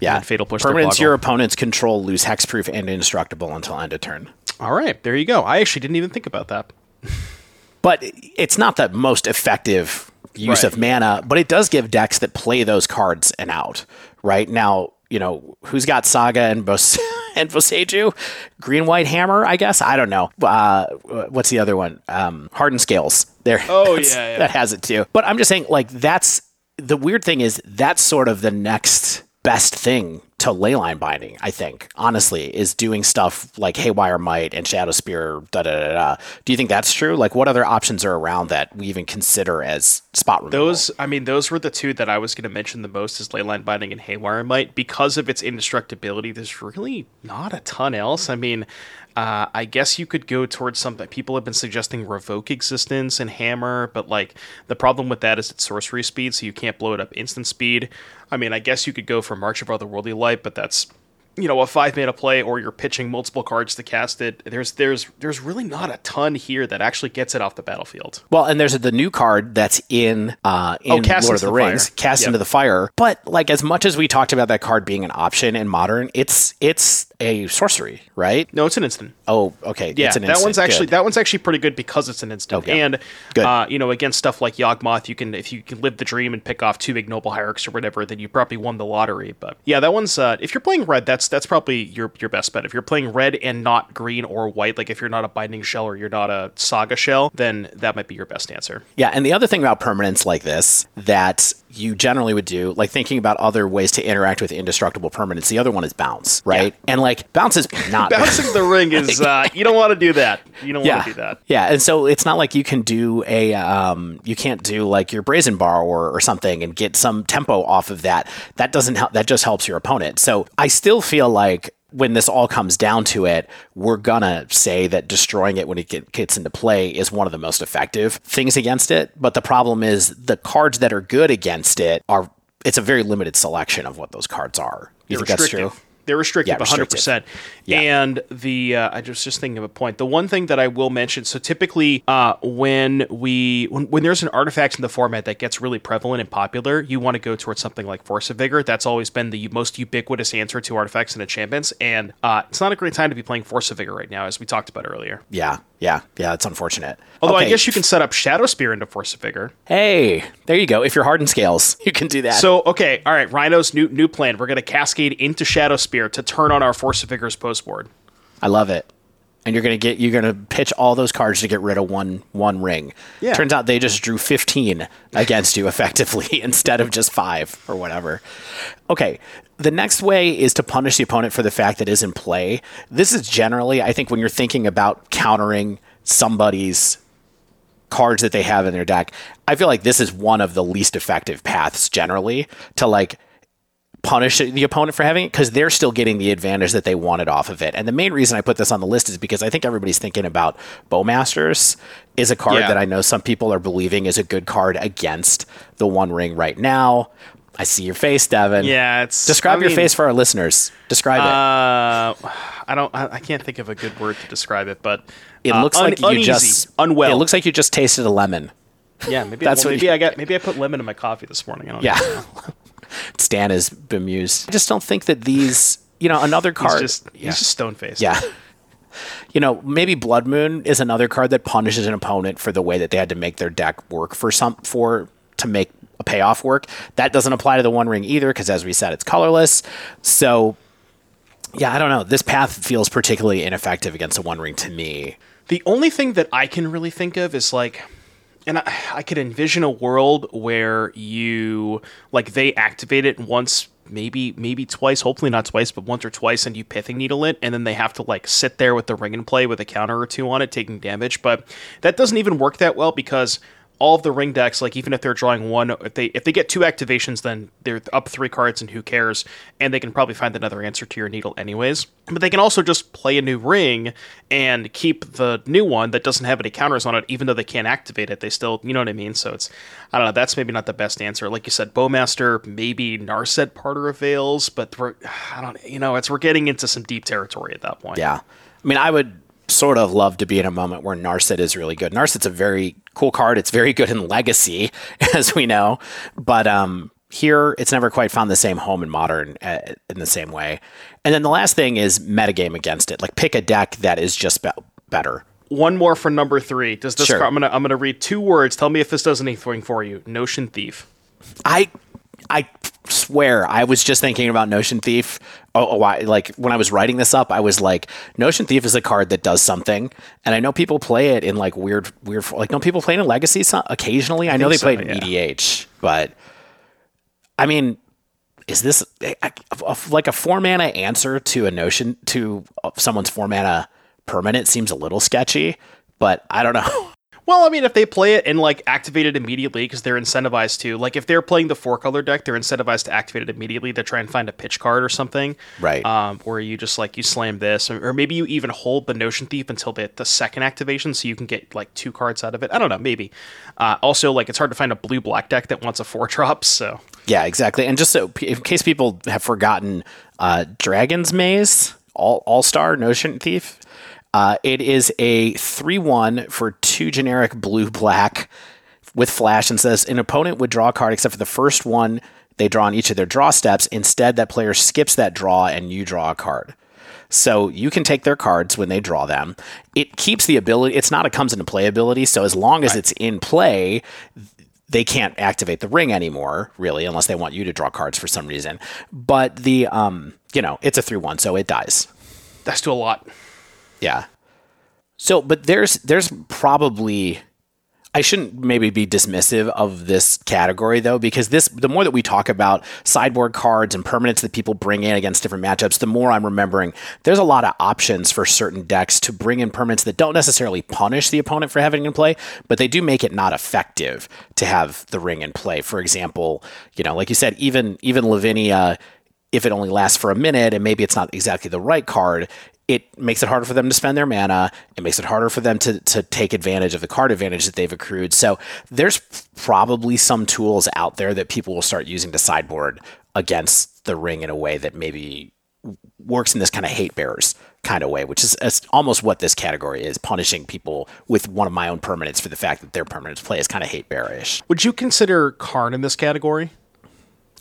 yeah. and Fatal Push Permanents your opponents control lose hexproof and indestructible until end of turn. All right, there you go. I actually didn't even think about that. but it's not the most effective use Right. of mana, but it does give decks that play those cards an out. Right now, you know who's got Saga and Bos- *laughs* and Boseiju, Green White Hammer, I guess. I don't know. Uh, what's the other one? Um, Hardened Scales. There. Oh, *laughs* yeah, yeah. that has it too. But I'm just saying, like that's the weird thing is that's sort of the next best thing to leyline binding, I think, honestly, is doing stuff like Haywire Might and Shadowspear, da da da da. Do you think that's true? Like, what other options are around that we even consider as spot removal? Those, I mean, those were the two that I was going to mention the most is Leyline Binding and Haywire Might. Because of its indestructibility, there's really not a ton else. I mean, uh, I guess you could go towards something. People have been suggesting Revoke Existence and Hammer, but like the problem with that is it's sorcery speed, so you can't blow it up instant speed. I mean, I guess you could go for March of Otherworldly Light, but that's you know a five mana play or you're pitching multiple cards to cast it there's there's there's really not a ton here that actually gets it off the battlefield Well, and there's the new card that's in uh, in Oh, Cast Lord of the, the Rings, Fire. Cast Yep. into the Fire. But like as much as we talked about that card being an option in Modern, it's it's a sorcery, right? no it's an instant Oh, okay. Yeah, it's an that instant. one's actually Good. that one's actually pretty good because it's an instant. Okay. And Good. uh, you know, against stuff like Yawgmoth, you can if you can live the dream and pick off two ignoble hierarchs or whatever, then you probably won the lottery. But yeah, that one's uh, if you're playing red, that's that's probably your your best bet. If you're playing red and not green or white, like if you're not a binding shell or you're not a saga shell, then that might be your best answer. Yeah, and the other thing about permanents like this that you generally would do, like thinking about other ways to interact with indestructible permanents, the other one is bounce, right? And like bounce is not Bouncing the ring is *laughs* uh, you don't want to do that. You don't yeah. want to do that. Yeah, and so it's not like you can do a um, you can't do like your Brazen Borrower or, or something and get some tempo off of that. That doesn't help. That just helps your opponent. So I still feel like when this all comes down to it, we're gonna say that destroying it when it get, gets into play is one of the most effective things against it. But the problem is the cards that are good against it are. It's a very limited selection of what those cards are. You They're think that's true? They're restrictive, Yeah, 100%. restrictive. Yeah. And the uh, I was just thinking of a point. The one thing that I will mention. So typically, uh, when we when, when there's an artifact in the format that gets really prevalent and popular, you want to go towards something like Force of Vigor. That's always been the most ubiquitous answer to artifacts and enchantments. And uh, it's not a great time to be playing Force of Vigor right now, as we talked about earlier. Yeah, yeah, yeah. It's unfortunate. Although I guess you can set up Shadowspear into Force of Vigor. Hey, there you go. If you're hardened scales, *laughs* you can do that. So okay, all right, Rhino's new new plan. We're gonna cascade into Shadow Spear to turn on our Force of Vigor's post board. I love it. And you're gonna get you're gonna pitch all those cards to get rid of one one ring. Yeah. Turns out they just drew 15 against you *laughs* effectively *laughs* instead of just five or whatever. Okay. The next way is to punish the opponent for the fact that is in play. This is generally, I think, when you're thinking about countering somebody's cards that they have in their deck, I feel like this is one of the least effective paths generally to like punish the opponent for having it because they're still getting the advantage that they wanted off of it. And the main reason I put this on the list is because I think everybody's thinking about Bowmasters is a card Yeah. that I know some people are believing is a good card against the One Ring right now. I see your face, Devon. Yeah, it's Describe I your mean, face for our listeners. Describe it. Uh, I don't. I, I can't think of a good word to describe it, but It uh, looks un- like you uneasy, just unwell. It looks like you just tasted a lemon. yeah. Maybe That's well, what maybe you- I got. Maybe I put lemon in my coffee this morning. I don't Yeah. know. *laughs* Stan is bemused. I just don't think that these you know, another He's card. just he's yeah. just stone faced. Yeah. You know, maybe Blood Moon is another card that punishes an opponent for the way that they had to make their deck work for some for to make a payoff work. That doesn't apply to the One Ring either because, as we said, it's colorless. So, yeah, I don't know. This path feels particularly ineffective against a One Ring to me. The only thing that I can really think of is like, and I, I could envision a world where you like they activate it once, maybe maybe twice, hopefully not twice, but once or twice, and you pithing needle it, and then they have to like sit there with the ring and play with a counter or two on it, taking damage. But that doesn't even work that well because all of the ring decks, like even if they're drawing one, if they if they get two activations, then they're up three cards, and who cares? And they can probably find another answer to your needle anyways. But they can also just play a new ring and keep the new one that doesn't have any counters on it, even though they can't activate it. They still, you know what I mean? So it's, I don't know. That's maybe not the best answer. Like you said, Bowmaster, maybe Narset Parter of Veils, but we're, *sighs* I don't, you know, it's we're getting into some deep territory at that point. Yeah. I mean, I would sort of love to be in a moment where Narset is really good. Narset's a very cool card. It's very good in Legacy, *laughs* as we know, but um, here it's never quite found the same home in Modern uh, in the same way. And then the last thing is metagame against it. Like pick a deck that is just be- better. One more for number three. Does this? Sure. I'm gonna I'm gonna read two words. Tell me if this does anything for you. Notion Thief. I I swear I was just thinking about Notion Thief. Oh, oh, I, like when I was writing this up, I was like, Notion Thief is a card that does something, and I know people play it in like weird, weird. Like, don't people play it in Legacy so- occasionally? I, know they think play it in yeah. EDH, but I mean, is this eh, a, a- like a four mana answer to a Notion to uh, someone's four mana permanent? Seems a little sketchy, but I don't know. *laughs* Well, I mean, if they play it and like activate it immediately because they're incentivized to, like, if they're playing the four color deck, they're incentivized to activate it immediately to try and find a pitch card or something, Right. Um, where you just like you slam this, or, or maybe you even hold the Notion Thief until the, the second activation, so you can get like two cards out of it. I don't know, maybe. Uh, also, like, it's hard to find a blue black deck that wants a four *laughs* drop, so Yeah, exactly. And just so, in case people have forgotten, uh, Dragon's Maze, All All Star Notion Thief. Uh, it is a three one for two generic blue black with flash, and says an opponent would draw a card except for the first one they draw on each of their draw steps. Instead, that player skips that draw, and you draw a card. So you can take their cards when they draw them. It keeps the ability. It's not a comes into play ability. So as long as it's in play, they can't activate the ring anymore, really, unless they want you to draw cards for some reason. But the um, you know, it's a three one, so it dies. that's still a lot. Yeah. So, but there's there's probably I shouldn't maybe be dismissive of this category though, because this the more that we talk about sideboard cards and permanents that people bring in against different matchups, the more I'm remembering there's a lot of options for certain decks to bring in permanents that don't necessarily punish the opponent for having in play, but they do make it not effective to have the ring in play. For example, you know, like you said, even even Lavinia, if it only lasts for a minute and maybe it's not exactly the right card, it makes it harder for them to spend their mana. It makes it harder for them to, to take advantage of the card advantage that they've accrued. So there's probably some tools out there that people will start using to sideboard against the ring in a way that maybe works in this kind of hate bearers kind of way, which is, almost what this category is punishing people with one of my own permanents for the fact that their permanents play is kind of hate bearish. Would you consider Karn in this category?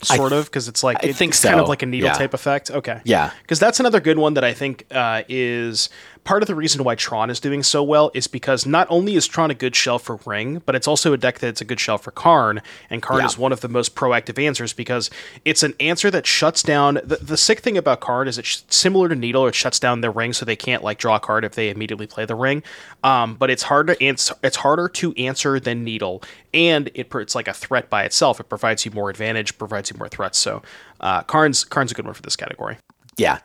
Sort of, because it's like I it- think it's kind of like a needle yeah. type effect. Okay, Yeah. because that's another good one that I think uh, is part of the reason why Tron is doing so well is because not only is Tron a good shell for Ring, but it's also a deck that's a good shell for Karn, and Karn Yeah. is one of the most proactive answers because it's an answer that shuts down. The, the sick thing about Karn is it's similar to Needle, it shuts down their ring so they can't like draw a card if they immediately play the ring. Um, but it's hard to answer. It's harder to answer than Needle, and it it's like a threat by itself. It provides you more advantage, provides you more threats. So uh, Karn's Karn's a good one for this category. Yeah,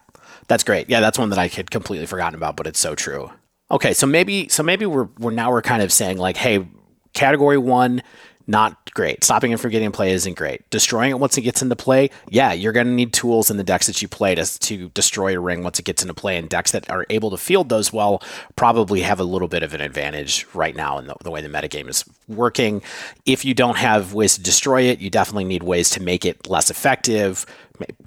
that's great. Yeah, that's one that I had completely forgotten about, but it's so true. Okay, so maybe so maybe we're we're now we're kind of saying like, hey, category one, not great. Stopping and forgetting play isn't great. Destroying it once it gets into play, yeah, you're gonna need tools in the decks that you play to to destroy a ring once it gets into play. And decks that are able to field those well probably have a little bit of an advantage right now in the, the way the metagame is working. If you don't have ways to destroy it, you definitely need ways to make it less effective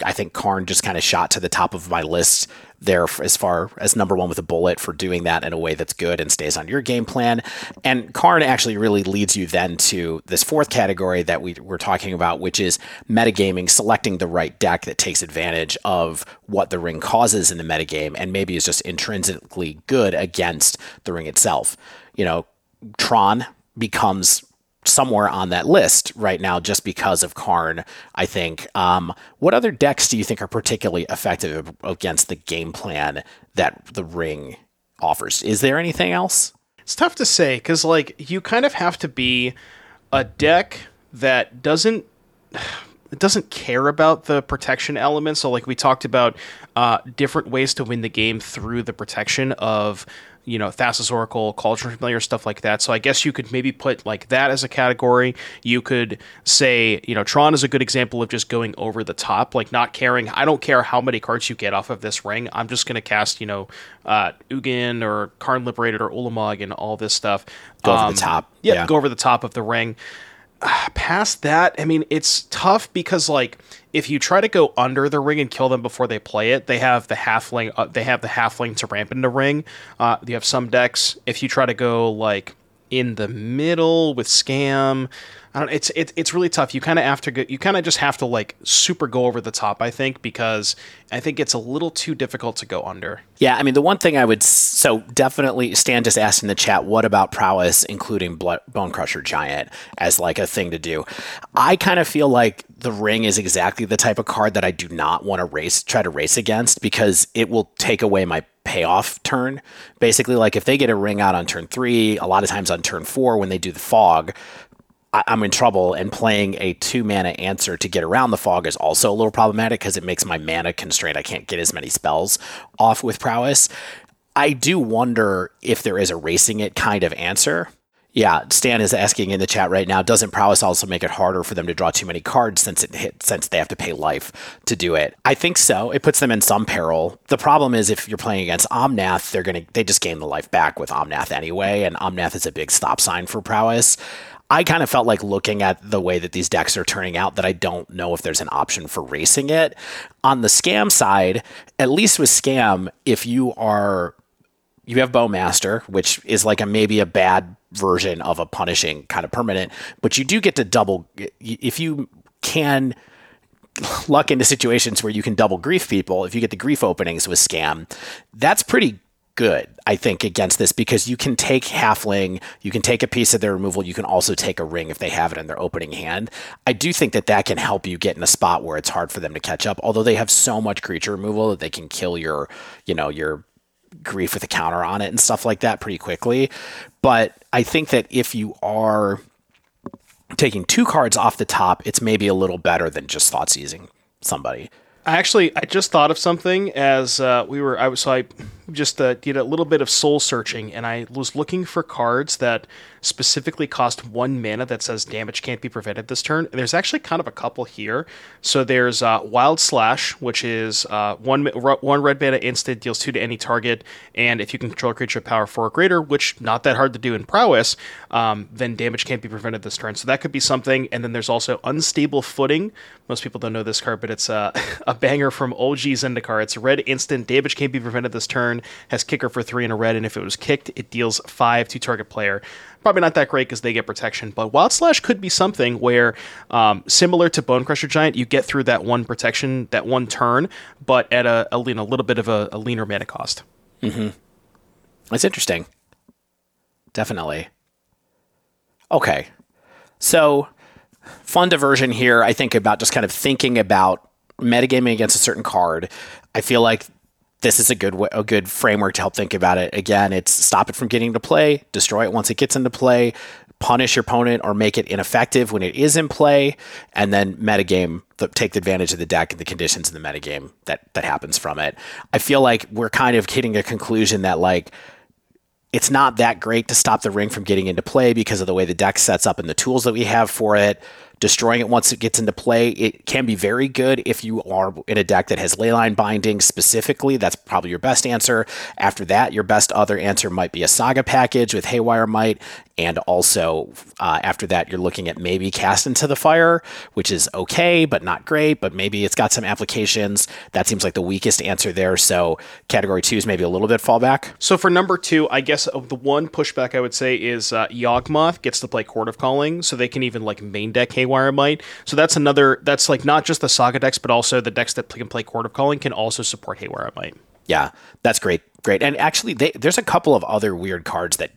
I think Karn just kind of shot to the top of my list there as far as number one with a bullet for doing that in a way that's good and stays on your game plan. And Karn actually really leads you then to this fourth category that we were talking about, which is metagaming, selecting the right deck that takes advantage of what the ring causes in the metagame and maybe is just intrinsically good against the ring itself. You know, Tron becomes somewhere on that list right now just because of Karn, I think. Um, what other decks do you think are particularly effective against the game plan that the ring offers? Is there anything else? It's tough to say because, like, you kind of have to be a deck that doesn't. It doesn't care about the protection element. So, like we talked about, uh, different ways to win the game through the protection of you know, Thassa's Oracle, Cauldron Familiar, stuff like that. So I guess you could maybe put like that as a category. You could say, you know, Tron is a good example of just going over the top, like not caring. I don't care how many cards you get off of this ring. I'm just going to cast, you know, uh, Ugin or Karn Liberated or Ulamog and all this stuff. Go um, over the um, top. Yeah, yeah, go over the top of the ring. *sighs* Past that, I mean, it's tough because like if you try to go under the ring and kill them before they play it, they have the halfling. Uh, they have the halfling to ramp into ring. Uh, you have some decks. If you try to go like in the middle with scam, I don't. It's it, it's really tough. You kind of have to go. You kind of just have to like super go over the top. I think because I think it's a little too difficult to go under. Yeah, I mean the one thing I would so definitely Stan just asked in the chat, what about prowess, including Blood, Bonecrusher Giant as like a thing to do? I kind of feel like the ring is exactly the type of card that I do not want to race try to race against because it will take away my payoff turn. Basically, like if they get a ring out on turn three, a lot of times on turn four when they do the fog, I, am in trouble, and playing a two mana answer to get around the fog is also a little problematic because it makes my mana constrained. I can't get as many spells off with prowess. I do wonder if there is a racing it kind of answer. Yeah, Stan is asking in the chat right now. Doesn't prowess also make it harder for them to draw too many cards since it hit, since they have to pay life to do it? I think so. It puts them in some peril. The problem is if you're playing against Omnath, they're gonna they just gain the life back with Omnath anyway, and Omnath is a big stop sign for prowess. I kind of felt like looking at the way that these decks are turning out that I don't know if there's an option for racing it. On the scam side, at least with scam, if you are you have Bowmaster, which is like a maybe a bad version of a punishing kind of permanent, but you do get to double if you can luck into situations where you can double grief people if you get the grief openings with scam that's pretty good, I think, against this because you can take halfling, you can take a piece of their removal, you can also take a ring if they have it in their opening hand. I do think that that can help you get in a spot where it's hard for them to catch up. Although they have so much creature removal that they can kill your, you know, your grief with a counter on it and stuff like that pretty quickly. But I think that if you are taking two cards off the top, it's maybe a little better than just thought seizing somebody. Actually, I just thought of something as uh, we were. I was so I just uh, did a little bit of soul searching, and I was looking for cards that specifically cost one mana that says damage can't be prevented this turn. And there's actually kind of a couple here. So there's uh, Wild Slash, which is uh, one one red mana instant deals two to any target, and if you can control a creature power four or greater, which not that hard to do in prowess, um, then damage can't be prevented this turn. So that could be something. And then there's also Unstable Footing. Most people don't know this card, but it's uh, *laughs* a banger from OG Zendikar. It's red instant damage can't be prevented this turn. Has kicker for three and a red, and if it was kicked, it deals five to target player probably not that great because they get protection. But Wild Slash could be something where, um, similar to Bonecrusher Giant, you get through that one protection, that one turn, but at a, a, little bit of a, a leaner mana cost. Mm-hmm. That's interesting. Definitely. Okay. So, fun diversion here. I think about just kind of thinking about metagaming against a certain card. I feel like this is a good a good framework to help think about it. Again, it's stop it from getting to play, destroy it once it gets into play, punish your opponent or make it ineffective when it is in play, and then metagame the, take advantage of the deck and the conditions in the metagame that that happens from it. I feel like we're kind of hitting a conclusion that like it's not that great to stop the ring from getting into play because of the way the deck sets up and the tools that we have for it destroying it once it gets into play. It can be very good if you are in a deck that has leyline binding specifically. That's probably your best answer. After that, your best other answer might be a saga package with Haywire Mite. And also, uh, after that, you're looking at maybe Cast into the Fire, which is okay, but not great, but maybe it's got some applications. That seems like the weakest answer there. So, category two is maybe a little bit fallback. So for number two, I guess uh, the one pushback I would say is uh, Yawgmoth gets to play Court of Calling, so they can even like main deck Haywire Mite. So that's another. That's like not just the Saga decks, but also the decks that can play Court of Calling can also support Haywire Mite. Yeah, that's great. Great. And actually, they, there's a couple of other weird cards that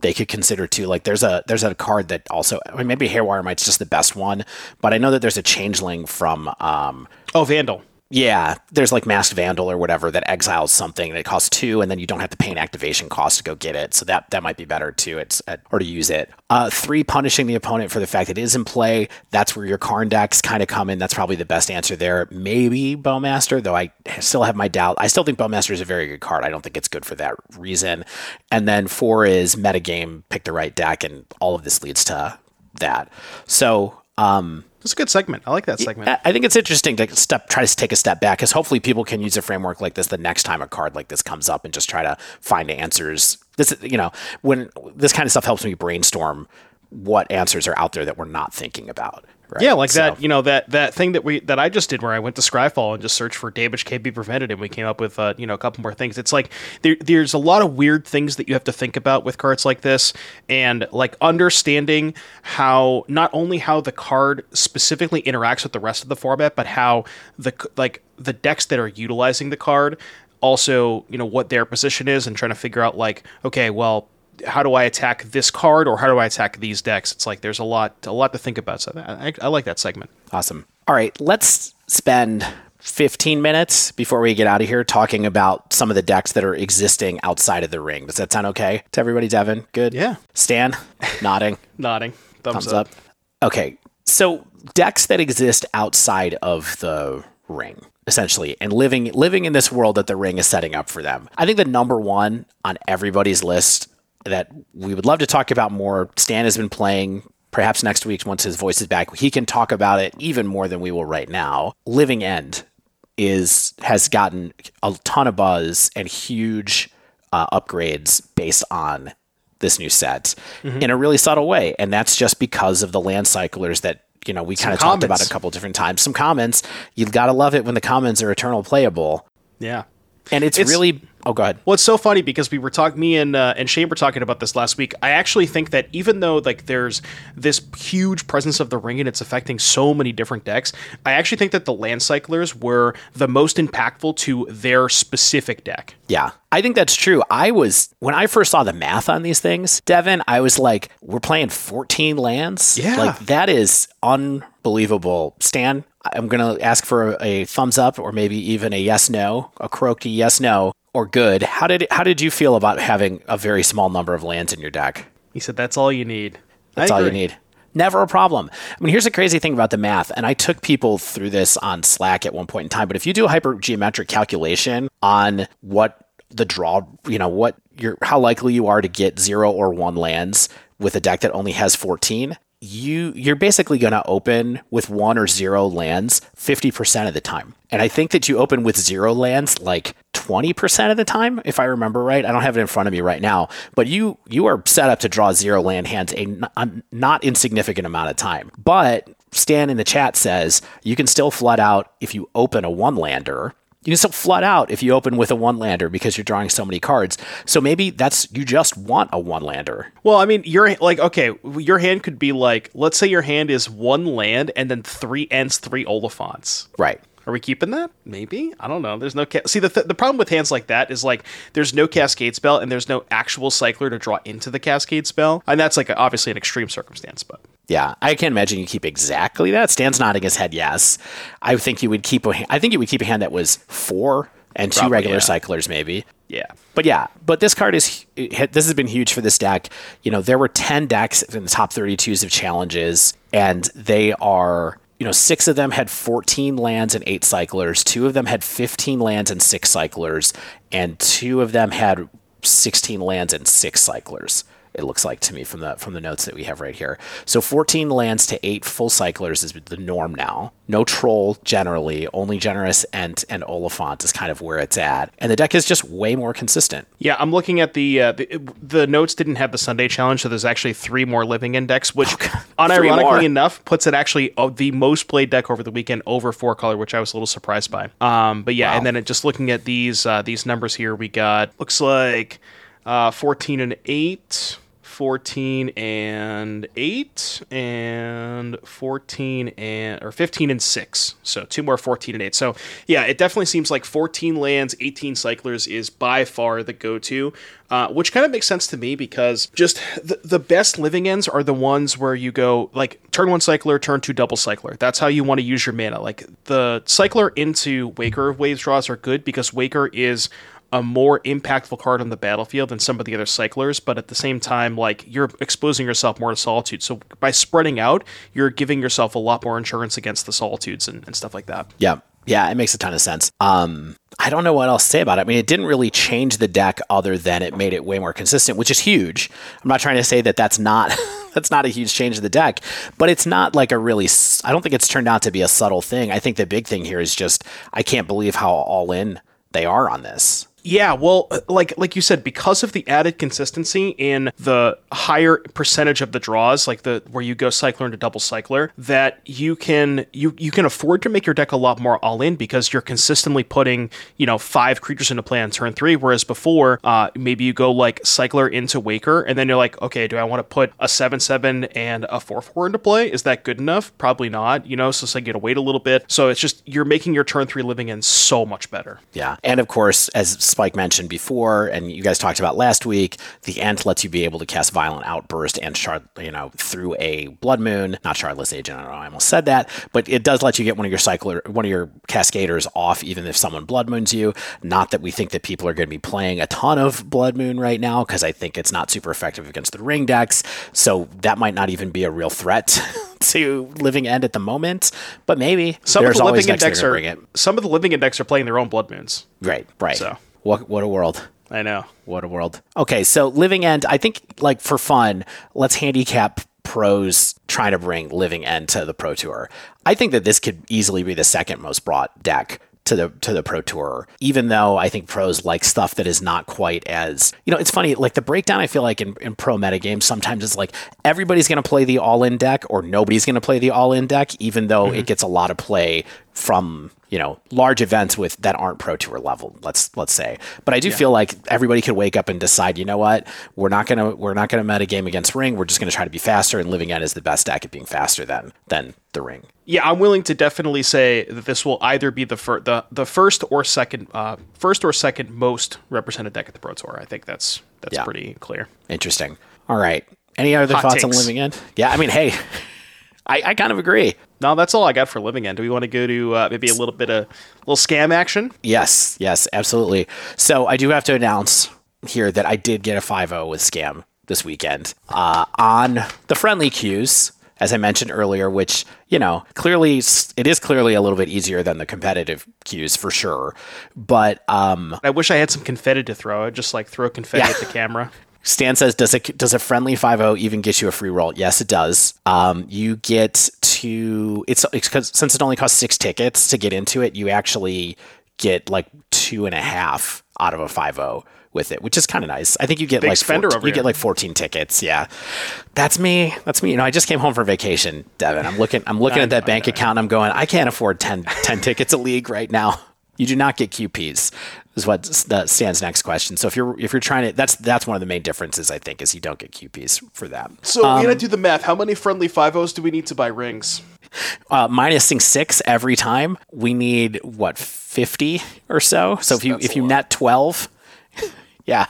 they could consider too. Like there's a there's a card that also I mean, maybe Haywire Mite's just the best one, but I know that there's a changeling from um, Oh, Vandal. Yeah, there's like Masked Vandal or whatever that exiles something it costs two, and then you don't have to pay an activation cost to go get it. So that that might be better too. It's uh, or to use it. Uh, three, punishing the opponent for the fact it is in play. That's where your Karn decks kind of come in. That's probably the best answer there. Maybe Bowmaster, though I still have my doubt. I still think Bowmaster is a very good card. I don't think it's good for that reason. And then four is metagame, pick the right deck, and all of this leads to that. So. Um, That's a good segment. I like that segment. I- I think it's interesting to step try to take a step back because hopefully people can use a framework like this the next time a card like this comes up and just try to find answers. This you know when this kind of stuff helps me brainstorm what answers are out there that we're not thinking about. Right? Yeah, like So- that. You know that that thing that we that I just did where I went to Scryfall and just searched for damage can't be prevented, and we came up with uh, you know a couple more things. It's like there, there's a lot of weird things that you have to think about with cards like this, and like understanding how not only how the card specifically interacts with the rest of the format, but how the like the decks that are utilizing the card also you know what their position is, and trying to figure out like okay, well how do I attack this card or how do I attack these decks? It's like there's a lot a lot to think about. So I, I, I like that segment. Awesome. All right, let's spend 15 minutes before we get out of here talking about some of the decks that are existing outside of the ring. Does that sound okay to everybody, Devon? Good? Yeah. Stan? *laughs* Nodding. Nodding. Thumbs, Thumbs up. Okay. So decks that exist outside of the ring, essentially, and living living in this world that the ring is setting up for them. I think the number one on everybody's list that we would love to talk about more. Stan has been playing. Perhaps next week, once his voice is back, he can talk about it even more than we will right now. Living End is has gotten a ton of buzz and huge uh, upgrades based on this new set in a really subtle way, and that's just because of the land cyclers that you know we kind of talked about a couple different times. Some comments, you've got to love it when the comments are eternal playable, Yeah. And it's, It's- really oh god. Well, it's so funny because we were talking, me and uh, and Shane were talking about this last week. I actually think that even though like there's this huge presence of the ring and it's affecting so many different decks, I actually think that the land cyclers were the most impactful to their specific deck. Yeah, I think that's true. I was when I first saw the math on these things, Devon. I was like, we're playing 14 lands. Yeah. like that is unbelievable. Stan, I'm gonna ask for a, a thumbs up or maybe even a yes no, a croaky yes no or good. How did how did you feel about having a very small number of lands in your deck? He said that's all you need. That's all you need. Never a problem. I mean, here's the crazy thing about the math, and I took people through this on Slack at one point in time. But if you do a hypergeometric calculation on what the draw, you know, what you're, how likely you are to get zero or one lands with a deck that only has 14, you you're basically going to open with one or zero lands 50% of the time. And I think that you open with zero lands like 20% of the time if I remember right. I don't have it in front of me right now, but you you are set up to draw zero land hands a, not insignificant amount of time. But Stan in the chat says you can still flood out if you open a one lander. You can still flood out if you open with a one lander because you're drawing so many cards. So maybe that's you just want a one lander. Well, I mean, your like okay, your hand could be like, let's say your hand is one land and then three ends, three Oliphaunts. Right. Are we keeping that? Maybe. I don't know. There's no ca- see the th- the problem with hands like that is like there's no cascade spell and there's no actual cycler to draw into the cascade spell, and that's like a, obviously an extreme circumstance. But Yeah, I can't imagine you keep exactly that. Stan's nodding his head yes. I think you would keep a I think you would keep a hand that was four and two regular yeah. cyclers maybe. yeah, But yeah, but this card is this has been huge for this deck. You know, there were 10 decks in the top 32s of challenges and they are you know, six of them had 14 lands and eight cyclers. Two of them had 15 lands and six cyclers, and two of them had 16 lands and six cyclers. It looks like to me from the from the notes that we have right here. So 14 lands to eight full cyclers is the norm now. No troll generally, only generous and and Oliphaunt is kind of where it's at, and the deck is just way more consistent. Yeah, I'm looking at the uh, the, the notes didn't have the Sunday challenge, so there's actually three more living index, which Oh, *laughs* unironically enough puts it actually uh, the most played deck over the weekend over four color, which I was a little surprised by. Um, but yeah, Wow. and then it, just looking at these uh, these numbers here, we got looks like uh, 14 and eight. 14 and 8 and 14 and or 15 and 6 so two more 14 and 8 so yeah it definitely seems like 14 lands 18 cyclers is by far the go-to uh, which kind of makes sense to me because just the, the best living ends are the ones where you go like turn one cycler turn two double cycler. That's how you want to use your mana. Like the cycler into waker of waves draws are good because waker is a more impactful card on the battlefield than some of the other cyclers, but at the same time, like you're exposing yourself more to solitude. So by spreading out, you're giving yourself a lot more insurance against the solitudes and, and stuff like that. Yeah. Yeah, it makes a ton of sense. Um, I don't know what else to say about it. I mean, it didn't really change the deck other than it made it way more consistent, which is huge. I'm not trying to say that that's not *laughs* that's not a huge change to the deck, but it's not like a really. I don't think it's turned out to be a subtle thing. I think the big thing here is just I can't believe how all in they are on this. Yeah, well, uh, like like you said, because of the added consistency in the higher percentage of the draws, like the where you go cycler into double cycler, that you can you you can afford to make your deck a lot more all in because you're consistently putting you know five creatures into play on turn three, whereas before uh, maybe you go like cycler into waker, and then you're like, okay, do I want to put a seven seven and a four four into play? Is that good enough? Probably not. You know, so it's like you gotta wait a little bit. So it's just you're making your turn three living in so much better. Yeah. And of course, as Spike mentioned before, and you guys talked about last week, the Ent lets you be able to cast Violent Outburst and shard, you know, through a Blood Moon, not Shardless Agent. I don't know, I almost said that, but it does let you get one of your cycler, one of your Cascaders off, even if someone Blood Moons you. Not that we think that people are going to be playing a ton of Blood Moon right now, because I think it's not super effective against the ring decks. So that might not even be a real threat *laughs* to Living End at the moment, but maybe. Some of the living decks index are some of the living index are playing their own blood moons. Right, right. So. What what a world. I know. What a world. Okay, so Living End, I think like for fun, let's handicap pros trying to bring Living End to the Pro Tour. I think that this could easily be the second most brought deck to the to the Pro Tour, even though I think pros like stuff that is not quite as you know, it's funny, like the breakdown I feel like in, in pro metagames sometimes it's like everybody's gonna play the all in deck or nobody's gonna play the all in deck, even though mm-hmm. it gets a lot of play from you know large events with that aren't pro tour level let's let's say. But i do feel like everybody could wake up and decide you know what? We're not gonna we're not gonna meta game against ring. We're just gonna try to be faster and living end is the best deck at being faster than than the ring. Yeah, I'm willing to definitely say that this will either be the fir- the the first or second uh, first or second most represented deck at the Pro Tour. I think that's that's Yeah. pretty clear. interesting. All right. Any other Hot thoughts on living end yeah i mean hey I, I kind of agree No, that's all I got for living end. Do we want to go to uh, maybe a little bit of a little scam action? Yes, yes, absolutely. So I do have to announce here that I did get a 5-0 with Scam this weekend uh, on the friendly queues, as I mentioned earlier, which, you know, clearly, it is clearly a little bit easier than the competitive queues for sure. But um, I wish I had some confetti to throw. I'd just like throw confetti Yeah. at the camera. *laughs* Stan says, does a, does a friendly 5-0 even get you a free roll? Yes, it does. Um, you get to, it's, it's 'cause- since it only costs six tickets to get into it, you actually get like two and a half out of a 5-0 with it, which is kind of nice. I think you get Big like spender 14 over you here. get like 14 tickets. Yeah. That's me. That's me. You know, I just came home from vacation, Devon. I'm looking, I'm looking at that know, bank account. and I'm going, I can't afford 10, 10 tickets a league right now. You do not get QPs. Is what the Stan's next question. So if you're if you're trying to, that's that's one of the main differences I think is you don't get QPs for that. So we gotta do the math. How many friendly five O's do we need to buy rings? Uh, minusing six every time, we need what fifty or so. So if you That's if you lot. net twelve, *laughs* yeah,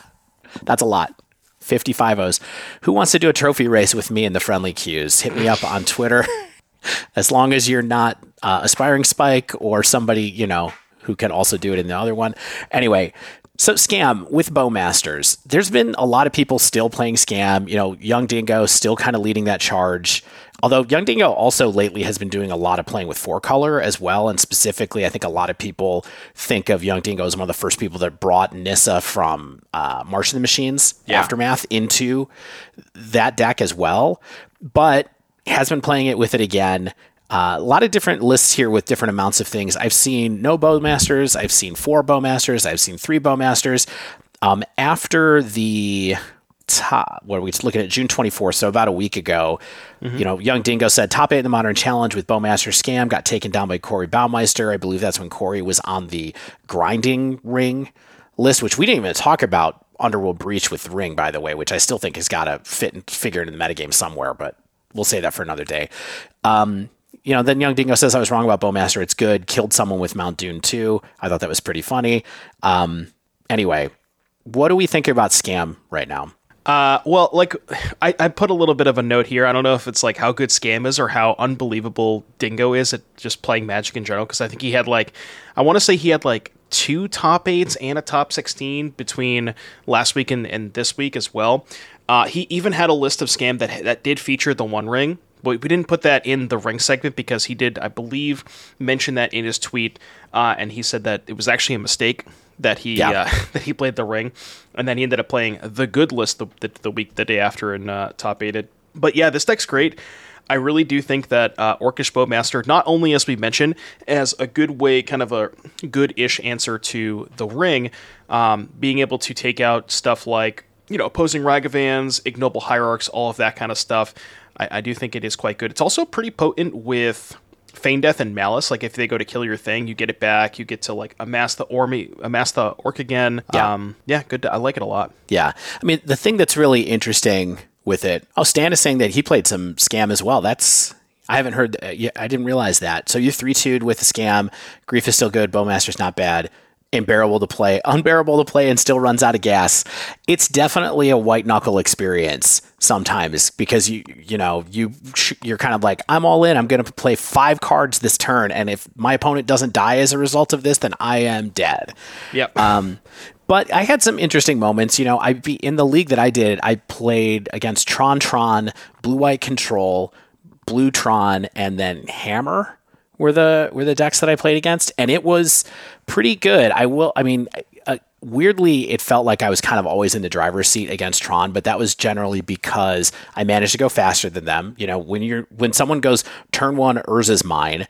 that's a lot. 55 O's. Who wants to do a trophy race with me in the friendly queues? Hit me up on Twitter. *laughs* as long as you're not uh, aspiring Spike or somebody, you know, who can also do it in the other one. Anyway, So scam with Bowmasters. There's been a lot of people still playing scam. You know, Young Dingo still kind of leading that charge. Although Young Dingo also lately has been doing a lot of playing with four color as well, and specifically, I think a lot of people think of Young Dingo as one of the first people that brought Nissa from uh, March of the Machines Yeah. Aftermath into that deck as well. But has been playing it with it again. Uh, a lot of different lists here with different amounts of things. I've seen no bowmasters. I've seen four bowmasters. I've seen three bowmasters. Um, after the top, what are we looking at? June 24th, so about a week ago. You know, Young Dingo said top eight in the Modern Challenge with Bowmaster Scam got taken down by Corey Baumeister. I believe that's when Corey was on the grinding ring list, which we didn't even talk about Underworld Breach with Ring, by the way, which I still think has got to fit and figure into the metagame somewhere, but we'll say that for another day. Um, you know, then Young Dingo says I was wrong about Bowmaster. It's good. Killed someone with Mount Doom too. I thought that was pretty funny. Um, anyway, what do we think about Scam right now? Uh, well, like I, I put a little bit of a note here. I don't know if it's like how good Scam is or how unbelievable Dingo is at just playing Magic in general. Because I think he had like, I want to say he had like two top eights and a top sixteen between last week and, and this week as well. Uh, he even had a list of Scam that that did feature the One Ring. We didn't put that in the ring segment because he did, I believe, mention that in his tweet, uh, and he said that it was actually a mistake that he Yeah. uh, *laughs* that he played the ring, and then he ended up playing the good list the, the, the week the day after and uh, top eighted. But yeah, this deck's great. I really do think that uh, Orcish Bowmaster, not only as we mentioned, as a good way, kind of a good-ish answer to the ring, um, being able to take out stuff like you know opposing Ragavans, ignoble hierarchs, all of that kind of stuff. I, I do think it is quite good. It's also pretty potent with Feign Death and Malice. Like if they go to kill your thing, you get it back. You get to like amass the ormy, amass the orc again. Yeah. Um, yeah, good. I like it a lot. Yeah. I mean, the thing that's really interesting with it, oh, Stan is saying that he played some scam as well. That's, I haven't heard, uh, I didn't realize that. So you 3 2'd with the scam. Grief is still good. Bowmaster's not bad. Unbearable to play, unbearable to play, and still runs out of gas. It's definitely a white knuckle experience sometimes because you you know you you're kind of like I'm all in. I'm going to play five cards this turn, and if my opponent doesn't die as a result of this, then I am dead. Yep. Um, but I had some interesting moments. You know, I be in the league that I did. I played against Tron Tron, Blue White Control, Blue Tron, and then Hammer were the were the decks that I played against, and it was pretty good. I will. I mean. Uh, weirdly, it felt like I was kind of always in the driver's seat against Tron, but that was generally because I managed to go faster than them. You know, when you're when someone goes turn one, Urza's mine,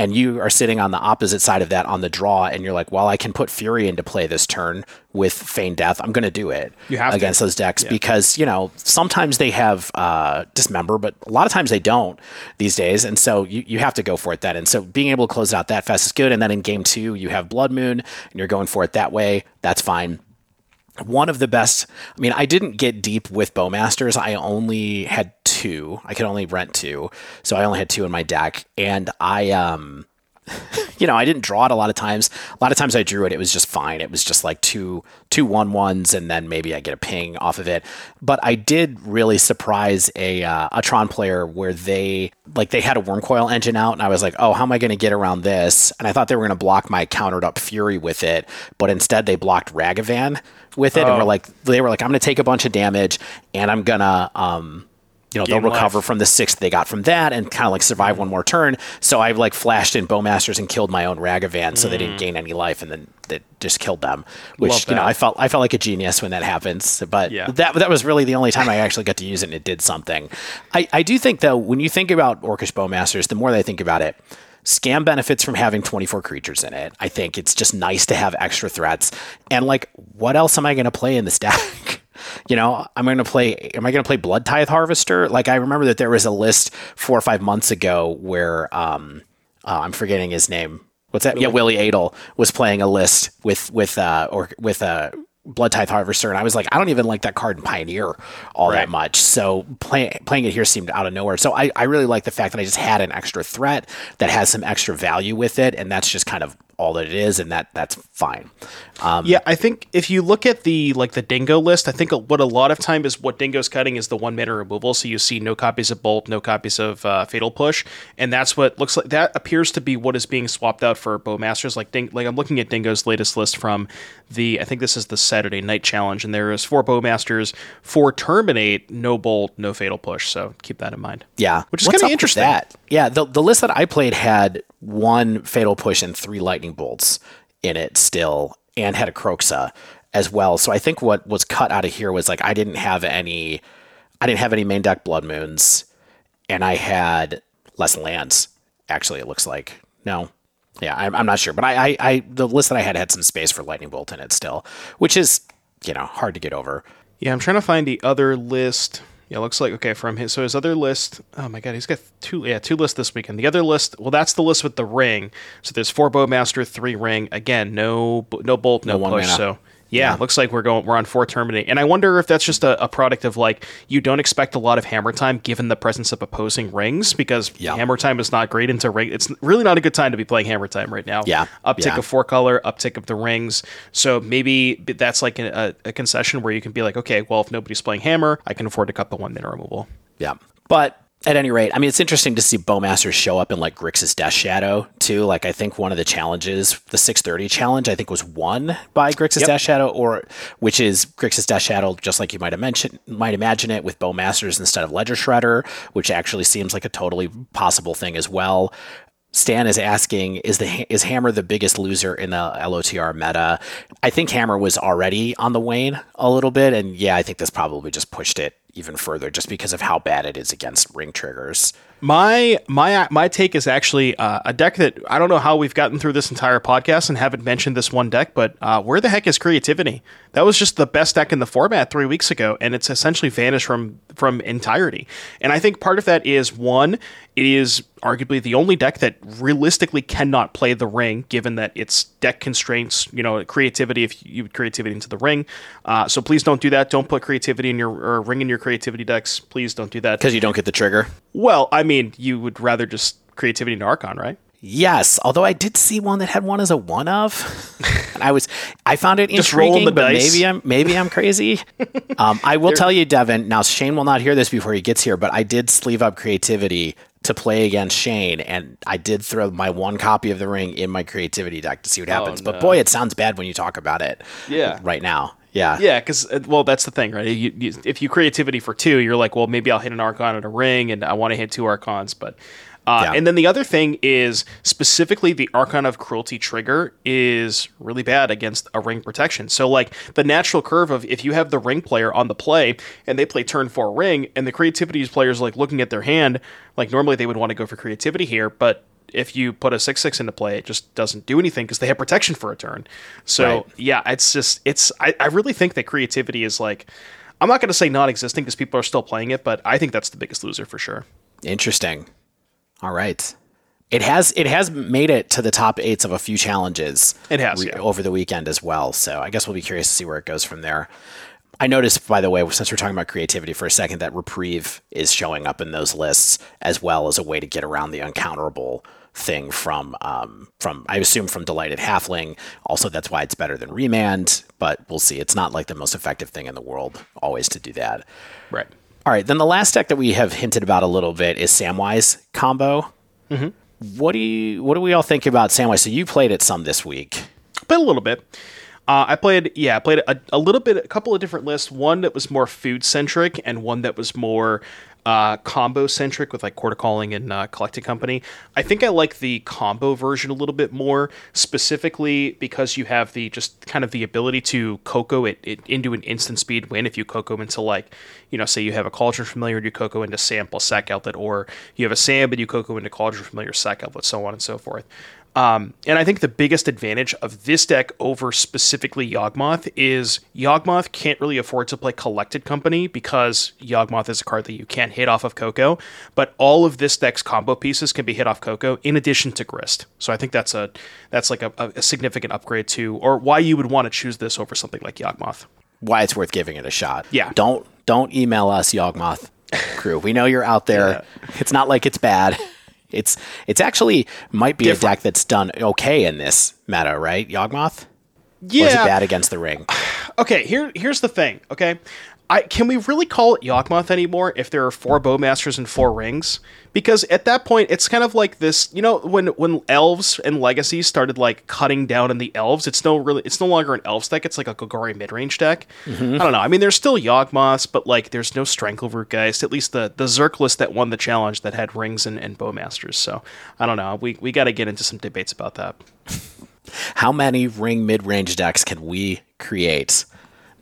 and you are sitting on the opposite side of that on the draw, and you're like, well, I can put Fury into play this turn with Feign Death. I'm going to do it You have to. against those decks because, you know, sometimes they have uh, Dismember, but a lot of times they don't these days. And so you, you have to go for it then. And so being able to close it out that fast is good. And then in game two, you have Blood Moon and you're going for it that way. That's fine one of the best i mean i didn't get deep with bowmasters. I only had two. I could only rent two. So i only had two in my deck. And i um *laughs* you know i didn't draw it a lot of times. A lot of times i drew it it was just fine. It was just like two two one ones and then maybe i get a ping off of it. But i did really surprise a uh, a tron player where they like they had a Wurmcoil Engine out and i was like oh how am i going to get around this? And i thought they were going to block my countered up fury with it but instead they blocked ragavan with it and were like they were like i'm going to take a bunch of damage and i'm going to um you know Gain they'll recover life. from the six they got from that and kind of like survive one more turn so i like flashed in bowmasters and killed my own ragavan so they didn't gain any life and then that just killed them which Mm. You know i felt i felt like a genius when that happens but Yeah. that that was really the only time i *laughs* actually got to use it and it did something i i do think though when you think about orcish bowmasters the more that i think about it Scam benefits from having 24 creatures in it. I think it's just nice to have extra threats. And like, what else am I going to play in this *laughs* deck? You know, I'm going to play. Am I going to play Blood Tithe Harvester? Like, I remember that there was a list four or five months ago where um, uh, I'm forgetting his name. What's that? Yeah, Willy Edel was playing a list with with uh or with uh Blood Tithe Harvester, and I was like, I don't even like that card in Pioneer all Right. that much. So play, playing it here seemed out of nowhere. So I, I really like the fact that I just had an extra threat that has some extra value with it, and that's just kind of all that it is, and that that's fine. Um, Yeah, I think if you look at the like the dingo list, I think what a lot of time is what dingo's cutting is the one mana removal. So you see no copies of bolt, no copies of uh, fatal push, and that's what looks like. That appears to be what is being swapped out for bowmasters. Like Ding- like I'm looking at dingo's latest list from the I think this is the Saturday night challenge, and there is four bowmasters, four terminate, no bolt, no fatal push. So keep that in mind. Yeah, which is kind of interesting. That yeah, the the list that I played had one fatal push and three lightning bolts in it still, and had a Kroxa as well. So I think what was cut out of here was like I didn't have any, I didn't have any main deck blood moons, and I had less lands. Actually, it looks like no. Yeah, I'm, I'm not sure, but I, I, I, the list that I had had some space for lightning bolt in it still, which is, you know, hard to get over. Yeah, I'm trying to find the other list. Yeah, looks like okay from his so his other list. Oh my god, he's got two yeah two lists this weekend. The other list, well, that's the list with the ring. So there's four bowmaster, three ring. Again, no no bolt, no, No one push. So yeah, looks like we're going we're on four terminate. And I wonder if that's just a, a product of like you don't expect a lot of hammer time given the presence of opposing rings because Yeah. hammer time is not great into ring. It's really not a good time to be playing hammer time right now. Yeah, uptick yeah. of four color, uptick of the rings. So maybe that's like a, a, a concession where you can be like, okay, well, if nobody's playing hammer, I can afford to cut the one mana removal. Yeah. But at any rate, I mean, it's interesting to see Bowmasters show up in like Grixis Death Shadow too. Like, I think one of the challenges, the 630 challenge, I think was won by Grixis Yep. Death Shadow, or which is Grixis Death Shadow, just like you might imagine, might imagine it with Bowmasters instead of Ledger Shredder, which actually seems like a totally possible thing as well. Stan is asking, is the is Hammer the biggest loser in the LOTR meta? I think Hammer was already on the wane a little bit, and yeah, I think this probably just pushed it even further, just because of how bad it is against ring triggers. My my my take is actually uh, a deck that I don't know how we've gotten through this entire podcast and haven't mentioned this one deck, but uh, where the heck is creativity? That was just the best deck in the format three weeks ago, and it's essentially vanished from from entirety. And I think part of that is one, it is arguably the only deck that realistically cannot play the ring, given that its deck constraints, you know, creativity if you put creativity into the ring. Uh, so please don't do that. Don't put creativity in your or ring in your creativity decks. Please don't do that. Because you don't get the trigger. Well, I mean, you would rather just creativity in Archon, right? Yes, although I did see one that had one as a one of, *laughs* and I was I found it Just intriguing, the but dice. maybe I'm maybe I'm crazy. *laughs* um, I will tell you, Devon. Now Shane will not hear this before he gets here, but I did sleeve up creativity to play against Shane, and I did throw my one copy of the ring in my creativity deck to see what happens. But no. boy, it sounds bad when you talk about it. Yeah. right now. Yeah, Yeah, because well, that's the thing, right? You, you, if you creativity for two, you're like, well, maybe I'll hit an Archon and a ring, and I want to hit two Archons, but. Uh, Yeah. And then the other thing is specifically the Archon of Cruelty trigger is really bad against a ring protection. So like the natural curve of if you have the ring player on the play and they play turn four ring and the creativity players like looking at their hand, like normally they would want to go for creativity here, but if you put a six six into play, it just doesn't do anything because they have protection for a turn. So Right. yeah, it's just it's I, I really think that creativity is like I'm not going to say non-existent because people are still playing it, but I think that's the biggest loser for sure. Interesting. All right. It has it has made it to the top eights of a few challenges. It has, yeah. over the weekend as well. So I guess we'll be curious to see where it goes from there. I noticed, by the way, since we're talking about creativity for a second, that reprieve is showing up in those lists as well as a way to get around the uncounterable thing from um, from I assume from delighted halfling. Also, that's why it's better than remand. But we'll see. It's not like the most effective thing in the world always to do that. Right. All right, then the last deck that we have hinted about a little bit is Samwise combo. Mm-hmm. What do you what do we all think about Samwise? So you played it some this week. Played a little bit. Uh, I played, yeah, I played a, a little bit, a couple of different lists. One that was more food centric, and one that was more uh, combo centric with like Court of Calling and uh, Collected Company. I think I like the combo version a little bit more, specifically because you have the just kind of the ability to cocoa it, it into an instant speed win if you cocoa into like, you know, say you have a Cauldron Familiar and you cocoa into Sample Sack Outlet, or you have a Sam and you cocoa into Cauldron Familiar Sack Outlet, so on and so forth. Um, and I think the biggest advantage of this deck over specifically Yawgmoth is Yawgmoth can't really afford to play Collected Company because Yawgmoth is a card that you can't hit off of Coco, but all of this deck's combo pieces can be hit off Coco in addition to Grist. So I think that's a that's like a, a significant upgrade to, or why you would want to choose this over something like Yawgmoth. Why it's worth giving it a shot. Yeah. Don't don't email us, Yawgmoth crew. We know you're out there. It's not like it's bad. It's it's actually might be Different. a deck that's done okay in this meta, right? Yawgmoth? Yeah. Or is it bad against the ring? *sighs* Okay, here here's the thing. Okay, I can we really call it Yawgmoth anymore if there are four Bowmasters and four rings? Because at that point, it's kind of like this. You know, when when elves and legacies started like cutting down in the elves, it's no really it's no longer an elves deck. It's like a Golgari mid range deck. Mm-hmm. I don't know. I mean, there's still Yawgmoths, but like there's no Strangleroot Geist. At least the the Zerkless that won the challenge that had rings and, and Bowmasters. So I don't know. We we got to get into some debates about that. *laughs* How many ring mid range decks can we create?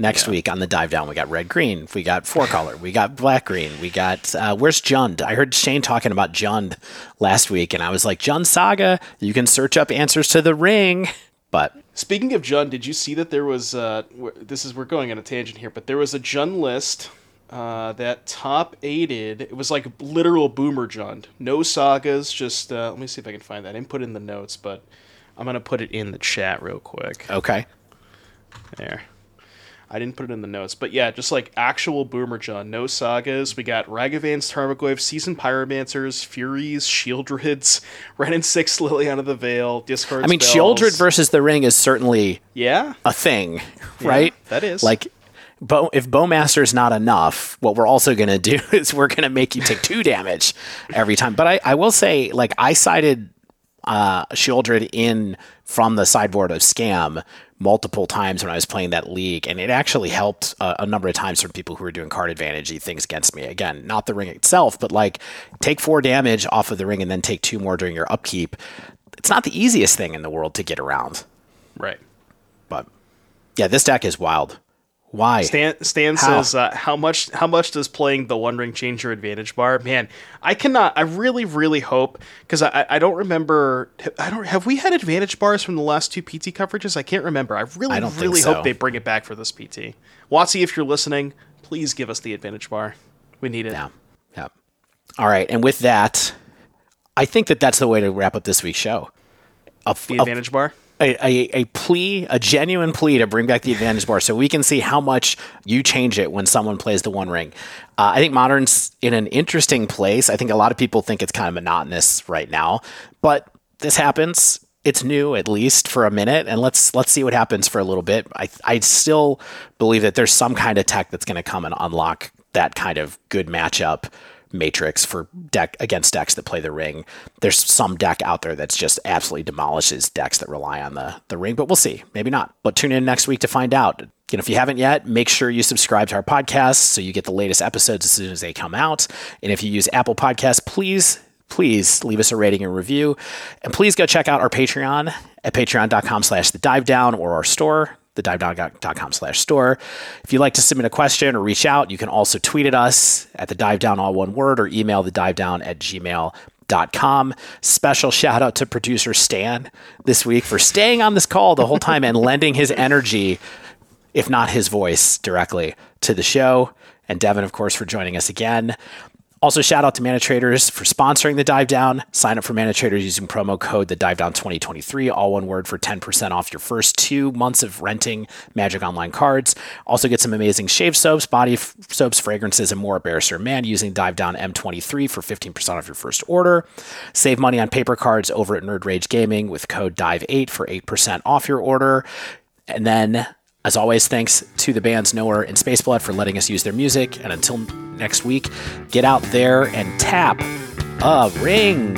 Next week on the dive down, we got red green, we got four color, we got black green, we got uh, where's Jund? I heard Shane talking about Jund last week, and I was like, Jund Saga, you can search up answers to the ring, but Speaking of Jund, did you see that there was uh, this is we're going on a tangent here, but there was a Jund list uh, that top aided. It was like literal boomer Jund. No sagas. Just uh, let me see if I can find that. I didn't put it in the notes, but I'm gonna put it in the chat real quick. okay. There. I didn't put it in the notes, but yeah, just like actual Boomer Jund. No sagas. We got Ragavans, Tarmogoyf, Seasoned Pyromancers, Furies, Sheoldreds, *laughs* Wrenn and Six, Liliana the Veil, Discord. I mean, spells. Sheoldred versus the ring is certainly Yeah, a thing, *laughs* right? that is. like. Bow, if Bowmaster is not enough, what we're also going *laughs* to do is we're going to make you take two damage every time. But I, I will say, like, I sided uh, Sheoldred in from the sideboard of Scam multiple times when I was playing that league, and it actually helped uh, a number of times from people who were doing card advantage things against me. Again, not the ring itself, but like take four damage off of the ring and then take two more during your upkeep. It's not the easiest thing in the world to get around, right. but yeah, this deck is wild. Why? Stan, Stan How? says, uh, "How much? How much does playing the One Ring change your advantage bar?" Man, I cannot. I really, really hope because I, I don't remember. I don't. Have we had advantage bars from the last two PT coverages? I can't remember. I really, I really so. hope they bring it back for this PT. Watsy, if you're listening, please give us the advantage bar. We need it. Yeah. Yeah. All right. And with that, I think that that's the way to wrap up this week's show. A, The advantage bar. A, a, a plea, a genuine plea to bring back the advantage bar so we can see how much you change it when someone plays the one ring. Uh, I think modern's in an interesting place. I think a lot of people think it's kind of monotonous right now, but this happens. It's new, at least for a minute, and let's let's see what happens for a little bit. I I still believe that there's some kind of tech that's going to come and unlock that kind of good matchup matrix for deck against decks that play the ring. There's some deck out there that's just absolutely demolishes decks that rely on the the ring, but we'll see. Maybe not. But tune in next week to find out. You know, if you haven't yet, make sure you subscribe to our podcast so you get the latest episodes as soon as they come out. And if you use Apple Podcasts, please please leave us a rating and review. And please go check out our Patreon at patreon.com slash the dive down or our store, thedivedown.com slash store. If you'd like to submit a question or reach out, you can also tweet at us at the dive down all one word or email the dive down at gmail.com. Special shout out to producer Stan this week for staying on this call the whole time and *laughs* lending his energy, if not his voice, directly to the show. And Devon, of course, for joining us again. Also, shout out to Mana Traders for sponsoring the Dive Down. Sign up for Mana Traders using promo code the Dive Down 2023, all one word for 10% off your first two months of renting Magic Online cards. Also, get some amazing shave soaps, body f- soaps, fragrances, and more at Barrister Mann using Dive Down M23 for 15% off your first order. Save money on paper cards over at Nerd Rage Gaming with code DIVE8 for 8% off your order. And then as always, thanks to the bands Nowhere and Spaceblood for letting us use their music. And until next week, get out there and tap a ring.